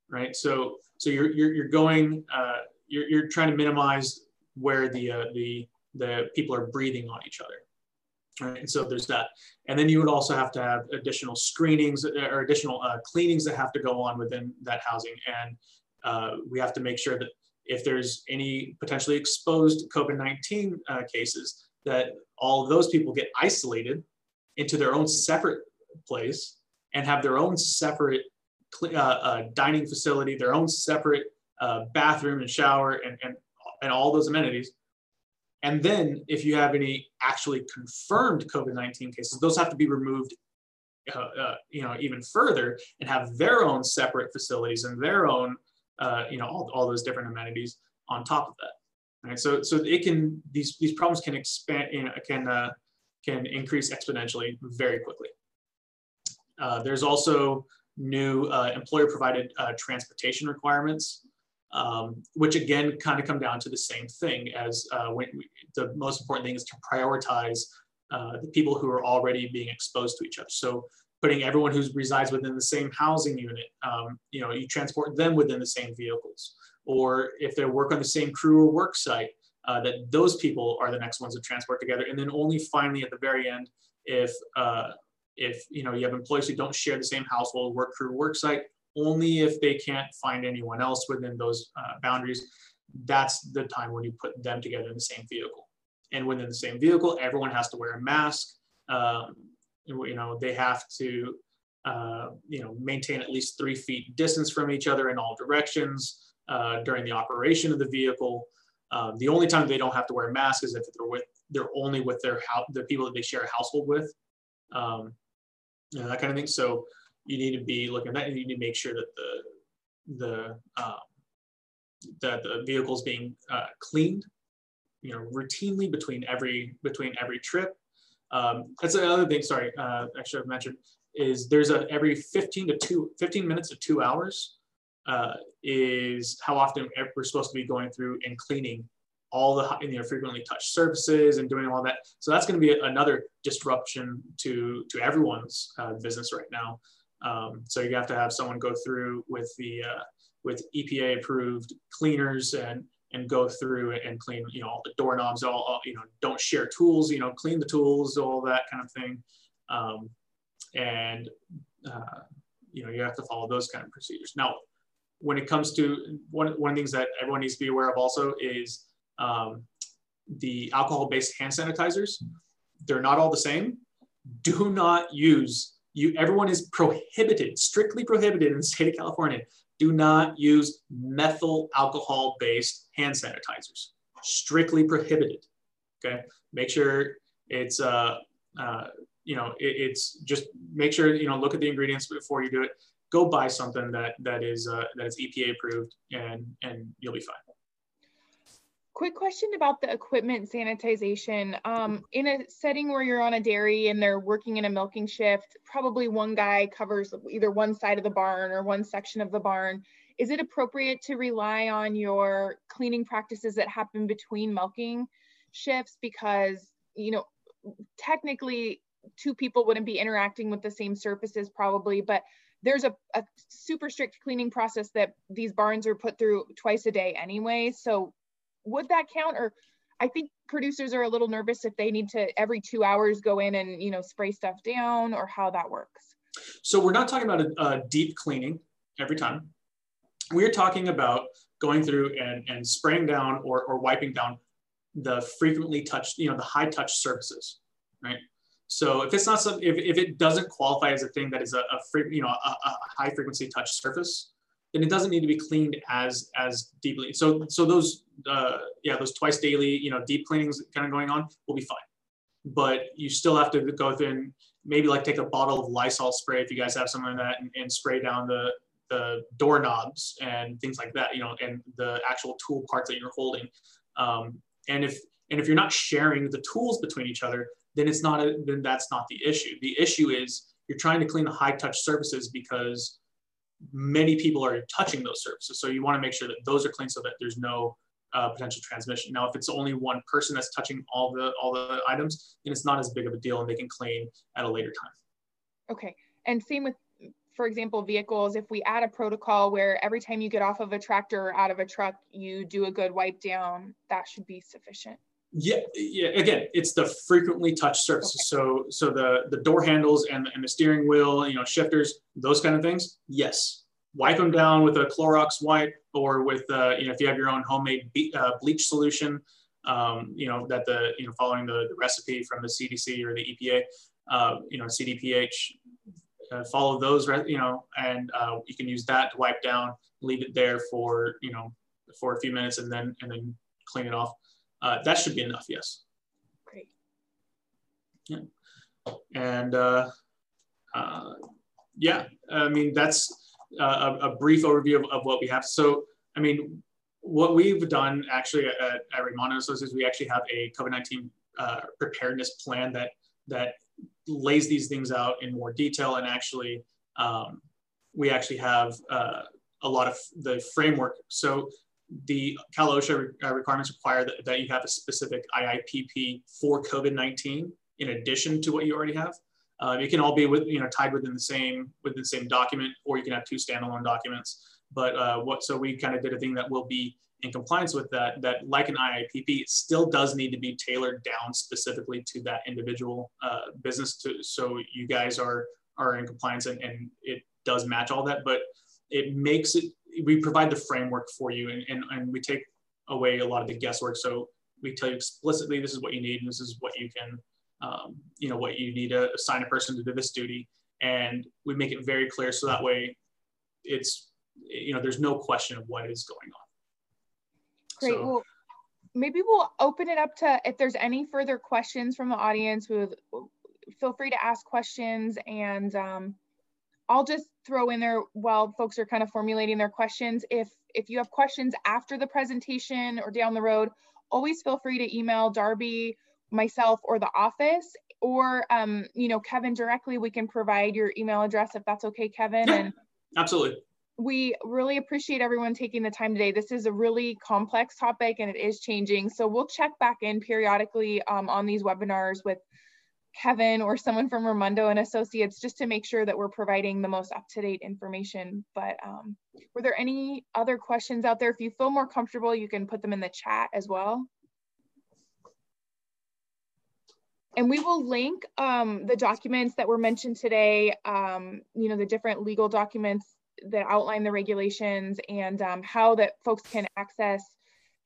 right? So so you're you're, you're going uh, you're, you're trying to minimize where the uh, the the people are breathing on each other. Right? And so there's that. And then you would also have to have additional screenings uh, or additional uh, cleanings that have to go on within that housing. And Uh, we have to make sure that if there's any potentially exposed COVID-19 uh, cases, that all of those people get isolated into their own separate place and have their own separate uh, uh, dining facility, their own separate uh, bathroom and shower and, and, and all those amenities. And then if you have any actually confirmed COVID-19 cases, those have to be removed uh, uh, you know, even further and have their own separate facilities and their own, uh, you know, all, all those different amenities on top of that. Right. So, so it can, these, these problems can expand, you know, can, uh, can increase exponentially very quickly. Uh, there's also new uh, employer provided uh, transportation requirements, um, which again kind of come down to the same thing as uh, we, the most important thing is to prioritize uh, the people who are already being exposed to each other. So putting everyone who resides within the same housing unit, um, you know, you transport them within the same vehicles. Or if they work on the same crew or work site, uh, that those people are the next ones to transport together. And then only finally at the very end, if uh, if you know you have employees who don't share the same household, work crew, work site, only if they can't find anyone else within those uh, boundaries, that's the time when you put them together in the same vehicle. And within the same vehicle, everyone has to wear a mask. Um, you know, they have to, uh, you know, maintain at least three feet distance from each other in all directions uh, during the operation of the vehicle. Um, the only time they don't have to wear a mask is if they're with, they're only with their house, the people that they share a household with, um, you know, that kind of thing. So you need to be looking at that, and you need to make sure that the the um, that the vehicle is being uh, cleaned, you know, routinely between every between every trip. Um, that's another thing. Sorry, uh, I should have mentioned is there's a every 15 to two 15 minutes to two hours uh, is how often we're supposed to be going through and cleaning all the you know frequently touched surfaces and doing all that. So that's going to be another disruption to to everyone's uh, business right now. Um, so you have to have someone go through with the uh, with EPA approved cleaners and and go through and clean you know all the doorknobs all, all you know don't share tools you know clean the tools all that kind of thing um, and uh, you know you have to follow those kind of procedures now when it comes to one, one of the things that everyone needs to be aware of also is um, the alcohol-based hand sanitizers. They're not all the same. Do not use you. Everyone is prohibited, strictly prohibited in the state of California. Do not use methyl alcohol-based hand sanitizers. Strictly prohibited. Okay, make sure it's uh, uh, you know it, it's just make sure you know look at the ingredients before you do it. Go buy something that that is uh, that is EPA approved, and and you'll be fine. Quick question about the equipment sanitization. Um, in a setting where you're on a dairy and they're working in a milking shift, probably one guy covers either one side of the barn or one section of the barn. Is it appropriate to rely on your cleaning practices that happen between milking shifts? Because, you know, technically two people wouldn't be interacting with the same surfaces probably, but there's a, a super strict cleaning process that these barns are put through twice a day anyway. So would that count or I think producers are a little nervous if they need to every two hours go in and you know spray stuff down or how that works. So we're not talking about a, a deep cleaning every time. We're talking about going through and, and spraying down or, or wiping down the frequently touched, you know, the high touch surfaces, right? So if it's not some, if, if it doesn't qualify as a thing that is a, a free, you know, a, a high frequency touch surface, then it doesn't need to be cleaned as as deeply. So so those uh, yeah those twice daily you know deep cleanings kind of going on will be fine, but you still have to go through and maybe like take a bottle of Lysol spray if you guys have something like that and, and spray down the the doorknobs and things like that you know and the actual tool parts that you're holding. Um, and if and if you're not sharing the tools between each other, then it's not a, then that's not the issue. The issue is you're trying to clean the high touch surfaces because many people are touching those surfaces. So you want to make sure that those are clean so that there's no uh, potential transmission. Now, if it's only one person that's touching all the all the items, then it's not as big of a deal, and they can clean at a later time. Okay, and same with, for example, vehicles. If we add a protocol where every time you get off of a tractor or out of a truck, you do a good wipe down, that should be sufficient. Yeah, yeah. Again, it's the frequently touched surfaces. So, so the the door handles and and the steering wheel, you know, shifters, those kind of things. Yes, wipe them down with a Clorox wipe or with, uh, you know, if you have your own homemade be- uh, bleach solution, um, you know, that the, you know, following the, the recipe from the CDC or the EPA, uh, you know, CDPH, uh, follow those, you know, and uh, you can use that to wipe down, leave it there for, you know, for a few minutes and then, and then clean it off. Uh, that should be enough. Yes. Great. Yeah. And uh, uh, yeah, I mean, that's uh, a, a, brief overview of, of what we have. So, I mean, what we've done actually at, at Raimondo Associates, we actually have a COVID-19 uh, preparedness plan that that lays these things out in more detail and actually um, we actually have uh, a lot of the framework. So the Cal OSHA uh, requirements require that, that you have a specific IIPP for COVID-19 in addition to what you already have. Uh, it can all be with, you know, tied within the same within the same document, or you can have two standalone documents. But uh, what so we kind of did a thing that will be in compliance with that. That like an IIPP, it still does need to be tailored down specifically to that individual uh, business. To so you guys are are in compliance and, and it does match all that. But it makes it. We provide the framework for you, and, and, and we take away a lot of the guesswork. So we tell you explicitly this is what you need, and this is what you can um, you know, what you need to assign a person to do this duty. And we make it very clear so that way it's, you know, there's no question of what is going on. Great. So, well, maybe we'll open it up to if there's any further questions from the audience, we would feel free to ask questions and um, I'll just throw in there while folks are kind of formulating their questions. If if you have questions after the presentation or down the road, always feel free to email Darby myself or the office or um, you know kevin directly. We can provide your email address if that's okay kevin. Yeah, and absolutely. we really appreciate everyone taking the time today. This is a really complex topic and it is changing. So we'll check back in periodically um, on these webinars with kevin or someone from raimondo and associates just to make sure that we're providing the most up-to-date information. But um, were there any other questions out there? If you feel more comfortable you can put them in the chat as well. And we will link um, the documents that were mentioned today, um, you know, the different legal documents that outline the regulations and um, how that folks can access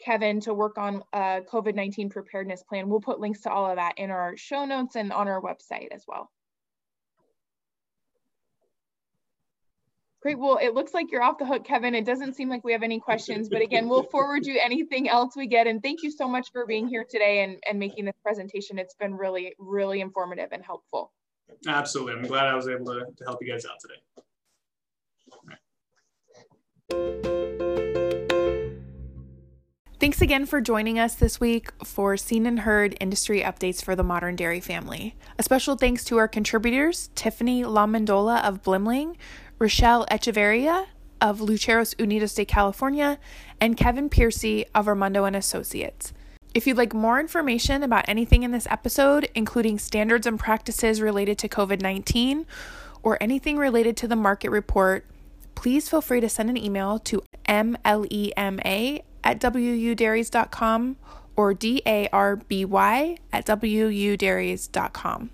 Kevin to work on a COVID-19 preparedness plan. We'll put links to all of that in our show notes and on our website as well. Great. Well, it looks like you're off the hook, Kevin. It doesn't seem like we have any questions, but again, we'll forward you anything else we get. And thank you so much for being here today and, and making this presentation. It's been really, really informative and helpful. Absolutely. I'm glad I was able to, to help you guys out today. Thanks again for joining us this week for Seen and Heard industry updates for the modern dairy family. A special thanks to our contributors, Tiffany LaMandola of Blimling, Rochelle Echeverria of Lecheros Unidos de California, and Kevin Piercy of Raimondo and Associates. If you'd like more information about anything in this episode, including standards and practices related to COVID 19 or anything related to the market report, please feel free to send an email to mlema at wudairies.com or darby at wudairies.com.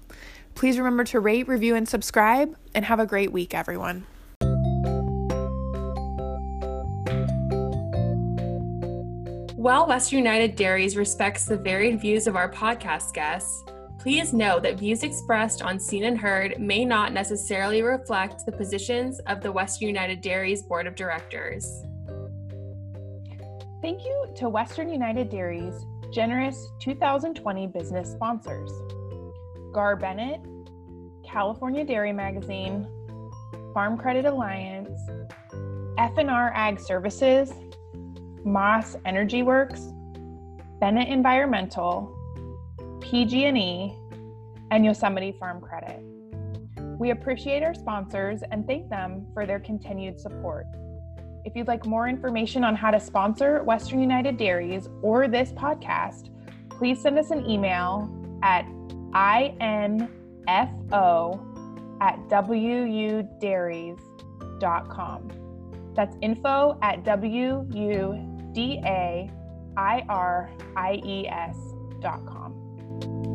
Please remember to rate, review, and subscribe, and have a great week, everyone. While Western United Dairies respects the varied views of our podcast guests, please know that views expressed on Seen and Heard may not necessarily reflect the positions of the Western United Dairies Board of Directors. Thank you to Western United Dairies' generous 2020 business sponsors Gar Bennett, California Dairy Magazine, Farm Credit Alliance, F&R Ag Services, Moss Energy Works, Bennett Environmental, PG&E, and Yosemite Farm Credit. We appreciate our sponsors and thank them for their continued support. If you'd like more information on how to sponsor Western United Dairies or this podcast, please send us an email at info at wudairies.com. That's info at W U D A I R I E S dot com.